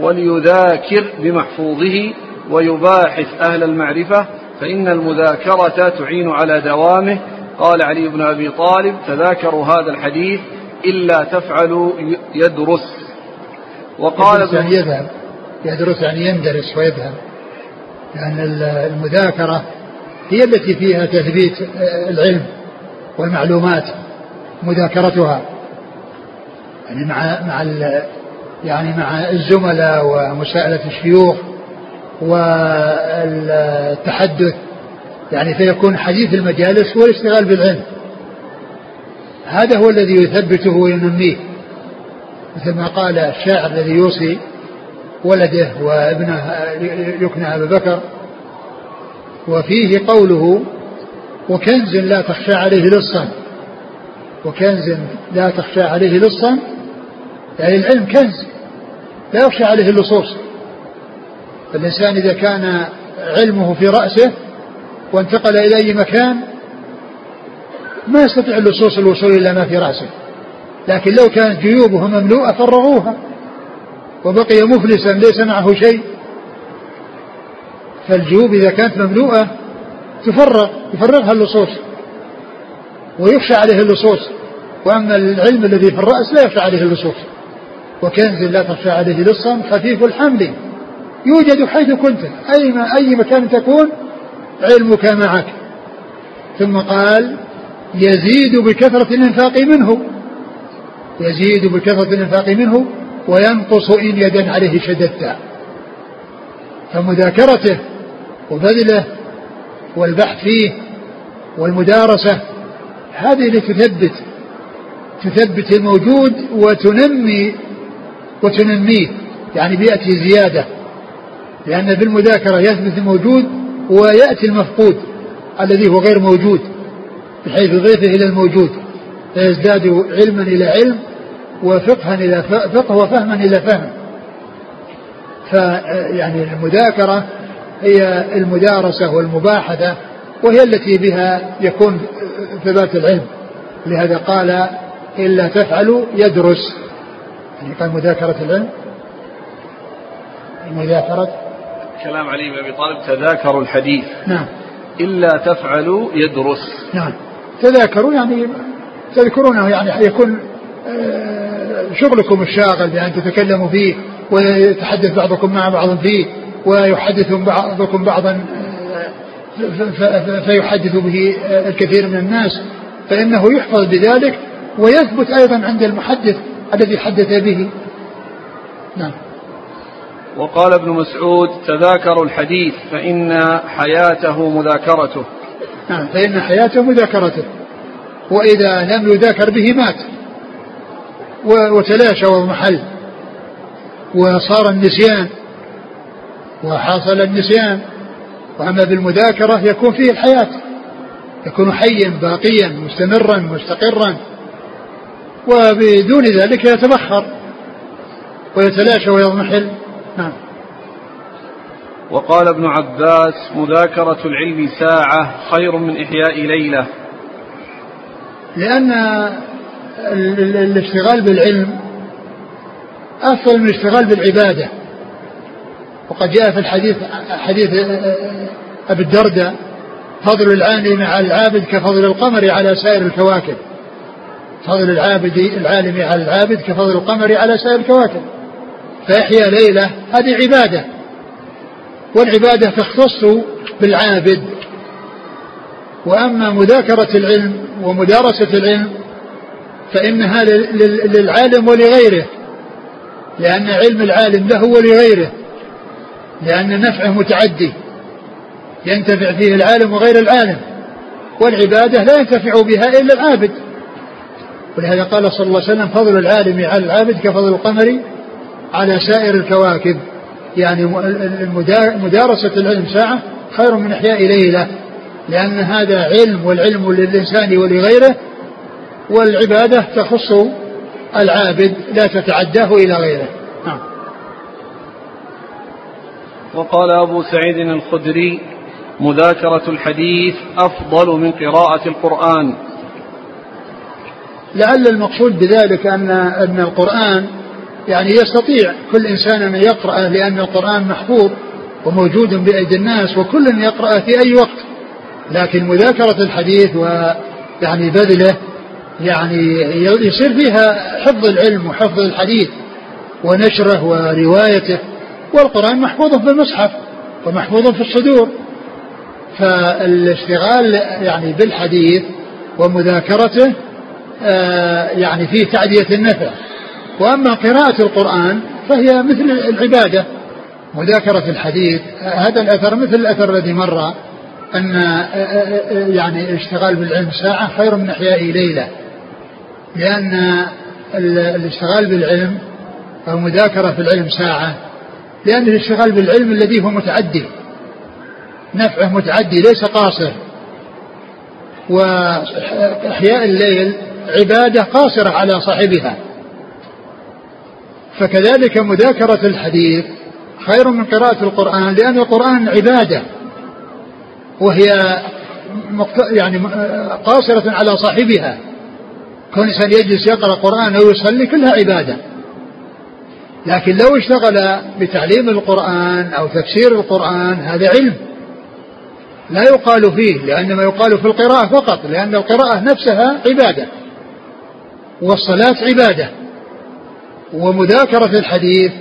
وليذاكر بمحفوظه ويباحث أهل المعرفة فإن المذاكرة تعين على دوامه. قال علي بن أبي طالب تذاكروا هذا الحديث إلا تفعلوا يدرس. وقال يدرس يعني يذهب. يدرس يعني يندرس ويذهب. لأن المذاكرة هي التي فيها تثبيت العلم والمعلومات مذاكرتها. يعني مع مع يعني مع الزملاء ومساءلة الشيوخ والتحدث. يعني فيكون حديث المجالس هو الاشتغال بالعلم. هذا هو الذي يثبته وينميه. مثل ما قال الشاعر الذي يوصي ولده وابنه يكنى أبا بكر. وفيه قوله وكنز لا تخشى عليه لصا. وكنز لا تخشى عليه لصا يعني العلم كنز لا يخشى عليه اللصوص. فالإنسان إذا كان علمه في رأسه وانتقل إلى أي مكان ما يستطيع اللصوص الوصول إلى ما في رأسه. لكن لو كانت جيوبه مملوءة فرغوها وبقي مفلسا ليس معه شيء. فالجيوب إذا كانت مملوءة تفرغ يفرغها اللصوص ويخشى عليه اللصوص. وأما العلم الذي في الرأس لا يخشى عليه اللصوص. وكنز لا تخشى عليه لصا خفيف الحمل. يوجد حيث كنت. أي, ما أي مكان تكون علمك معك. ثم قال يزيد بكثرة الإنفاق منه. يزيد بكثرة الإنفاق منه وينقص إن يدا عليه شددت فمذاكرته وبذله والبحث فيه والمدارسة هذه اللي تثبت تثبت الموجود وتنمي وتنميه. يعني بيأتي زيادة لأن في المذاكرة يثبت الموجود ويأتي المفقود الذي هو غير موجود بحيث يضيفه إلى الموجود فيزداد علما إلى علم وفقها إلى فقه وفهما إلى فهم. فيعني المذاكرة هي المدارسة والمباحثة وهي التي بها يكون ثبات العلم. لهذا قال إلا تفعلوا يدرس. يعني قال مذاكرة العلم. مذاكرة كلام علي بن أبي طالب تذاكروا الحديث. نعم. إلا تفعلوا يدرس. نعم. تذاكروا يعني تذكرونه يعني يكون آه، شغلكم الشاغل بأن تتكلموا فيه ويتحدث بعضكم مع بعض فيه ويحدث بعضكم بعضا فيحدث به الكثير من الناس فإنه يحفظ بذلك ويثبت أيضا عند المحدث الذي حدث به. نعم. وقال ابن مسعود تذاكروا الحديث فإن حياته مذاكرته. نعم فإن حياته مذاكرته وإذا لم يذاكر به مات. وتلاشى ومحل وصار النسيان وحصل النسيان وأما بالمذاكرة يكون فيه الحياة يكون حيا باقيا مستمرا مستقرا وبدون ذلك يتبخر ويتلاشى ويضمحل. نعم. وقال ابن عباس مذاكرة العلم ساعة خير من إحياء ليلة. لأن الاشتغال بالعلم. أفضل من الاشتغال بالعبادة. وقد جاء في الحديث حديث أبي الدرداء فضل العالم على العابد كفضل القمر على سائر الكواكب. فضل العابد العالم على العابد كفضل القمر على سائر الكواكب. فيحيا ليلة هذه عبادة. والعبادة تختص بالعابد. وأما مذاكرة العلم ومدارسة العلم فإنها للعالم ولغيره. لأن علم العالم له ولغيره. لأن نفعه متعدي. ينتفع فيه العالم وغير العالم. والعبادة لا ينتفع بها إلا العابد. ولهذا قال صلى الله عليه وسلم فضل العالم على العابد كفضل القمر على سائر الكواكب. يعني مدارسة العلم ساعة خير من إحياء ليلة. لأن هذا علم والعلم للإنسان ولغيره والعبادة تخص العابد لا تتعداه إلى غيره. نعم. وقال أبو سعيد الخدري مذاكرة الحديث أفضل من قراءة القرآن. لعل المقصود بذلك أن أن القرآن يعني يستطيع كل إنسان أن يقرأه لأن القرآن محفوظ وموجود بأيدي الناس وكل يقرأه في أي وقت. لكن مذاكرة الحديث ويعني بذله يعني يصير فيها حفظ العلم وحفظ الحديث ونشره وروايته والقرآن محفوظ في المصحف ومحفوظ في الصدور. فالاشتغال يعني بالحديث ومذاكرته آه، يعني فيه تعدية النفع. وأما قراءة القرآن فهي مثل العبادة مذاكرة الحديث. هذا الأثر مثل الأثر الذي مر أن آه، آه، يعني الاشتغال بالعلم ساعة خير من إحياء ليلة. لأن الاشتغال بالعلم أو مذاكرة في العلم ساعة لأن الاشتغال بالعلم الذي هو متعدي. نفعه متعدي ليس قاصر. وإحياء الليل عبادة قاصرة على صاحبها. فكذلك مذاكرة الحديث خير من قراءة القرآن لأن القرآن عبادة. وهي يعني قاصرة على صاحبها. كون إنسان يجلس يقرأ قرآن أو يصلي كلها عبادة. لكن لو اشتغل بتعليم القرآن أو تفسير القرآن هذا علم. لا يقال فيه لأن ما يقال في القراءة فقط لأن القراءة نفسها عبادة. والصلاة عبادة. ومذاكرة الحديث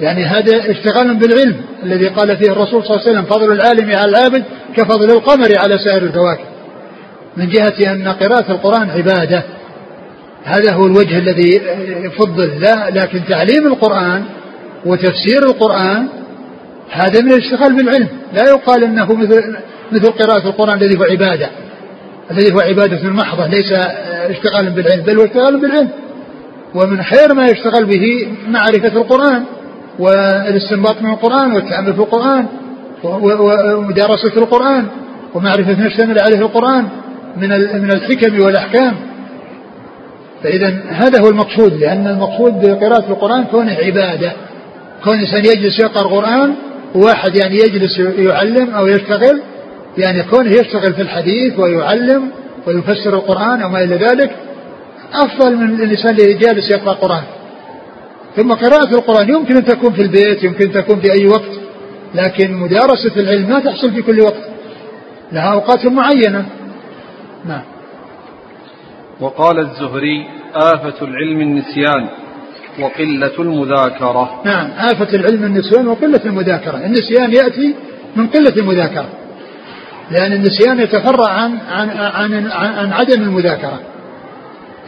يعني هذا اشتغال بالعلم الذي قال فيه الرسول صلى الله عليه وسلم فضل العالم على العابد كفضل القمر على سائر الكواكب من جهة أن قراءة القرآن عبادة. هذا هو الوجه الذي يفضل لا لكن تعليم القرآن وتفسير القرآن هذا من الاشتغال بالعلم. لا يقال إنه مثل مثل قراءة القرآن الذي هو عبادة الذي هو عبادة محضة ليس اشتغالا بالعلم بل هو اشتغال بالعلم. ومن خير ما يشتغل به معرفة القرآن والاستنباط من القرآن والتأمل في القرآن ومدارسة القرآن ومعرفة ما اشتمل عليه القرآن من من الحكم والأحكام. فإذا هذا هو المقصود لأن المقصود بقراءة القرآن كونه عبادة كون إنسان يجلس يقرأ القرآن وواحد يعني يجلس يعلم أو يشتغل يعني كونه يشتغل في الحديث ويعلم ويفسر القرآن أو ما إلى ذلك أفضل من الإنسان اللي جالس يقرأ القرآن. ثم قراءة القرآن يمكن أن تكون في البيت يمكن أن تكون في أي وقت لكن مدارسة العلم ما تحصل في كل وقت لها أوقات معينة. نعم. وقال الزهري آفة العلم النسيان وقلة المذاكرة. نعم آفة العلم النسيان وقلة المذاكرة. النسيان يأتي من قلة المذاكرة لأن النسيان يتفرع عن عن عن, عن عدم المذاكرة.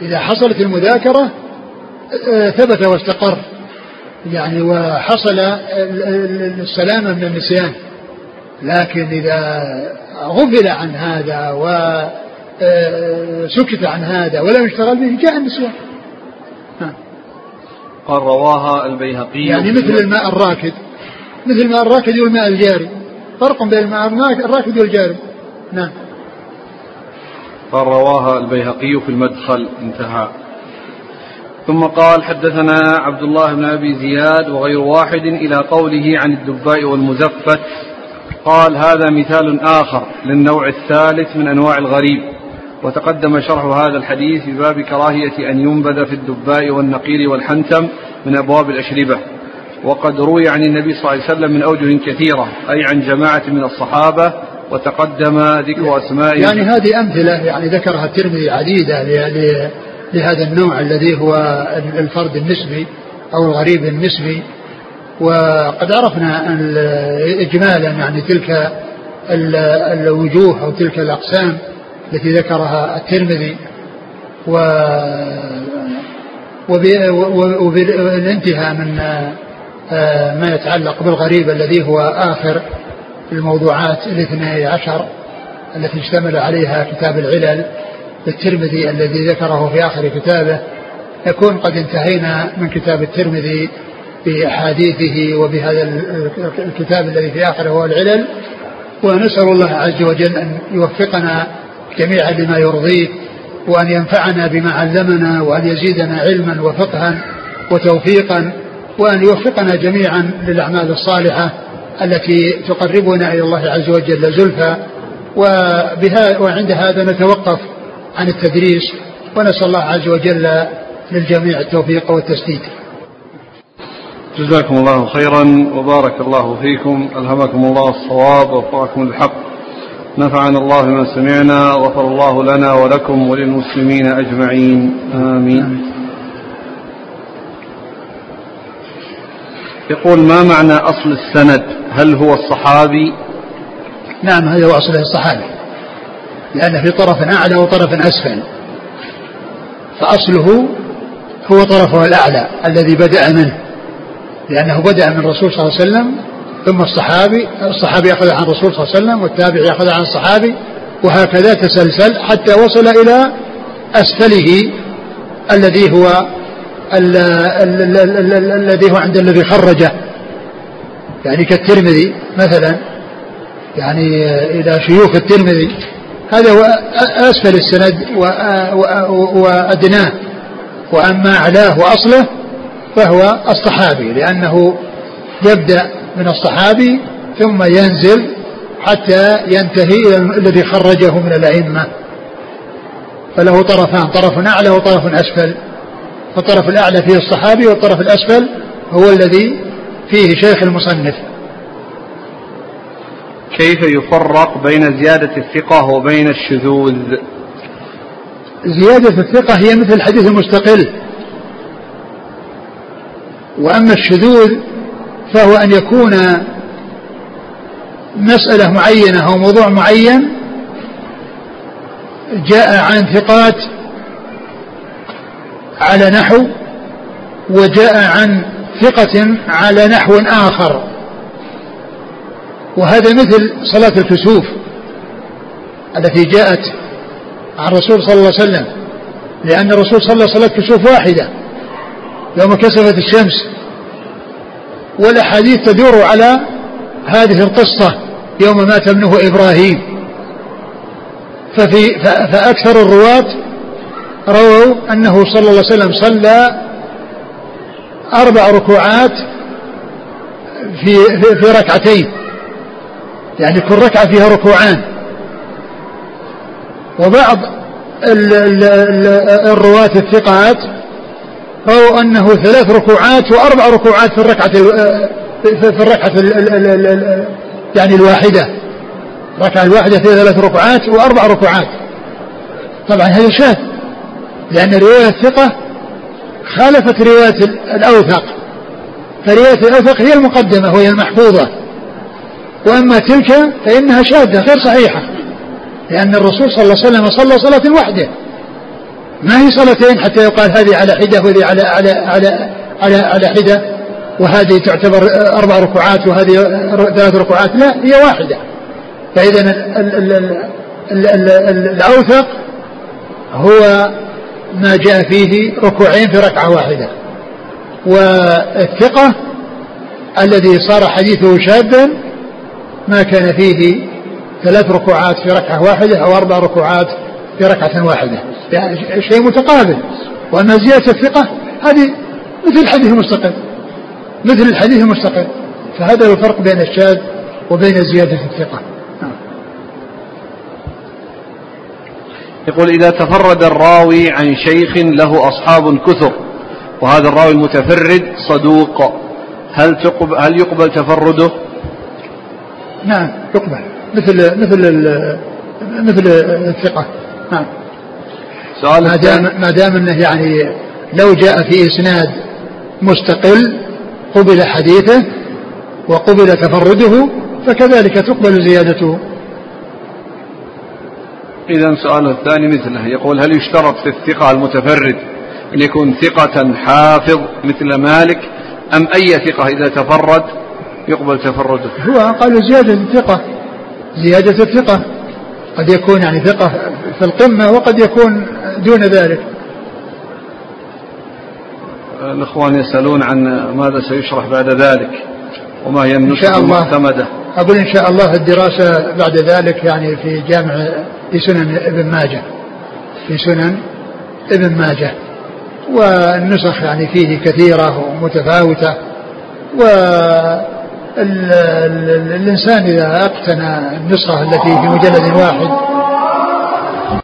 إذا حصلت المذاكرة آه، ثبت واستقر يعني وحصل السلامة من النسيان. لكن إذا غفل عن هذا وسكت آه، عن هذا ولم يشتغل به جاء النسيان قال رواها البيهقي يعني مثل الماء الراكد. مثل الماء الراكد والماء الجاري. فرق بين الماء الراكد والجاري. نعم. قال رواها البيهقي في المدخل انتهى. ثم قال حدثنا عبد الله بن أبي زياد وغير واحد إلى قوله عن الدباء والمزفت. قال هذا مثال آخر للنوع الثالث من أنواع الغريب. وتقدم شرح هذا الحديث في باب كراهية أن ينبذ في الدباء والنقير والحنتم من أبواب الأشربة. وقد روي عن النبي صلى الله عليه وسلم من أوجه كثيرة أي عن جماعة من الصحابة وتقدم ذكر اسماء يعني هذه أمثلة يعني ذكرها الترمذي عديدة لهذا النوع الذي هو الفرد النسبي أو الغريب النسبي. وقد عرفنا إجمالا يعني تلك الوجوه أو تلك الأقسام. التي ذكرها الترمذي و وبالانتهاء من ما يتعلق بالغريب الذي هو آخر الموضوعات الاثني عشر التي اشتمل عليها كتاب العلل للترمذي الذي ذكره في آخر كتابه. يكون قد انتهينا من كتاب الترمذي بأحاديثه وبهذا الكتاب الذي في آخره هو العلل. ونسأل الله عز وجل أن يوفقنا جميعا لما يرضيه وأن ينفعنا بما علمنا وأن يزيدنا علما وفقها وتوفيقا وأن يوفقنا جميعا للأعمال الصالحة التي تقربنا إلى الله عز وجل زلفى. وبها وعند هذا نتوقف عن التدريس ونسأل الله عز وجل للجميع التوفيق والتسديد. جزاكم الله خيرا وبارك الله فيكم ألهمكم الله الصواب ووفقكم الحق نفعنا الله بما سمعنا وغفر الله لنا ولكم وللمسلمين أجمعين. آمين. يقول ما معنى أصل السند؟ هل هو الصحابي؟ نعم هذا هو أصله الصحابي. لأن في طرف أعلى وطرف أسفل. فأصله هو طرفه الأعلى الذي بدأ منه. لأنه بدأ من الرسول صلى الله عليه وسلم ثم الصحابي الصحابي يأخذ عن الرسول صلى الله عليه وسلم والتابع يأخذ عن الصحابي وهكذا تسلسل حتى وصل إلى أسفله الذي هو الذي هو عند الذي خرجه. يعني كالترمذي مثلا يعني إلى شيوخ الترمذي. هذا هو أسفل السند وأدناه وأما أعلاه وأصله فهو الصحابي لأنه يبدأ من الصحابي ثم ينزل حتى ينتهي إلى الذي خرجه من الأئمة. فله طرفان طرف أعلى وطرف أسفل. فالطرف الأعلى فيه الصحابي والطرف الأسفل هو الذي فيه شيخ المصنف. كيف يفرق بين زيادة الثقة وبين الشذوذ؟ زيادة الثقة هي مثل الحديث المستقل. وأما الشذوذ فهو أن يكون مسألة معينة أو موضوع معين جاء عن ثقات على نحو وجاء عن ثقة على نحو آخر. وهذا مثل صلاة الكسوف التي جاءت عن الرسول صلى الله عليه وسلم لأن الرسول صلى صلاة كسوف واحدة. يوم كسفت الشمس والأحاديث تدور على هذه القصة يوم مات ابنه إبراهيم. ففي فأكثر الرواة رووا أنه صلى الله عليه وسلم صلى أربع ركوعات في في ركعتين. يعني كل ركعة فيها ركوعان. وبعض الرواة الثقات رووا أنه ثلاث ركوعات وأربع ركوعات في الركعة في الركعة يعني الواحدة. الركعة الواحدة فيها ثلاث ركوعات وأربع ركوعات. طبعا هذا شاذ لأن رواية الثقة خالفت رواية الأوثق. فرواية الأوثق هي المقدمة وهي المحفوظة. وأما تلك فإنها شاذة غير صحيحة لأن الرسول صلى الله عليه وسلم صلى صلاة وحده ما هي صلاتين حتى يقال هذه على حدة وهذه على على على على على حدة وهذه تعتبر أربع ركوعات وهذه ثلاث ركوعات؟ لا هي واحدة. فإذا الأوثق هو ما جاء فيه ركوعين في ركعة واحدة. والثقة الذي صار حديثه شاذا ما كان فيه ثلاث ركوعات في ركعة واحدة أو أربع ركوعات في ركعة واحدة. يعني شيء متقابل. وأما زيادة الثقة هذه مثل الحديث المستقل. مثل الحديث المستقل. فهذا هو الفرق بين الشاذ وبين زيادة الثقة. نعم. يقول إذا تفرد الراوي عن شيخ له أصحاب كثر. وهذا الراوي المتفرد صدوق. هل تقبل هل يقبل تفرده؟ نعم يقبل. مثل مثل مثل الثقة. نعم. سؤال ما دام ما دام إنه يعني لو جاء في إسناد مستقل قبل حديثه وقبل تفرده فكذلك تقبل زيادته. إذا سؤاله الثاني مثله يقول هل يشترط في الثقة المتفرد أن يكون ثقة حافظ مثل مالك؟ أم أي ثقة إذا تفرد يقبل تفرده؟ هو قالوا زيادة الثقة. زيادة الثقة. قد يكون يعني ثقة في القمة وقد يكون دون ذلك. الإخوان يسألون عن ماذا سيشرح بعد ذلك وما هي النسخة المعتمدة. أقول إن شاء الله الدراسة بعد ذلك يعني في جامع في سنن ابن ماجه. في سنن ابن ماجه. والنسخ يعني فيه كثيرة ومتفاوتة. والإنسان إذا اقتنى النسخة التي في مجلد واحد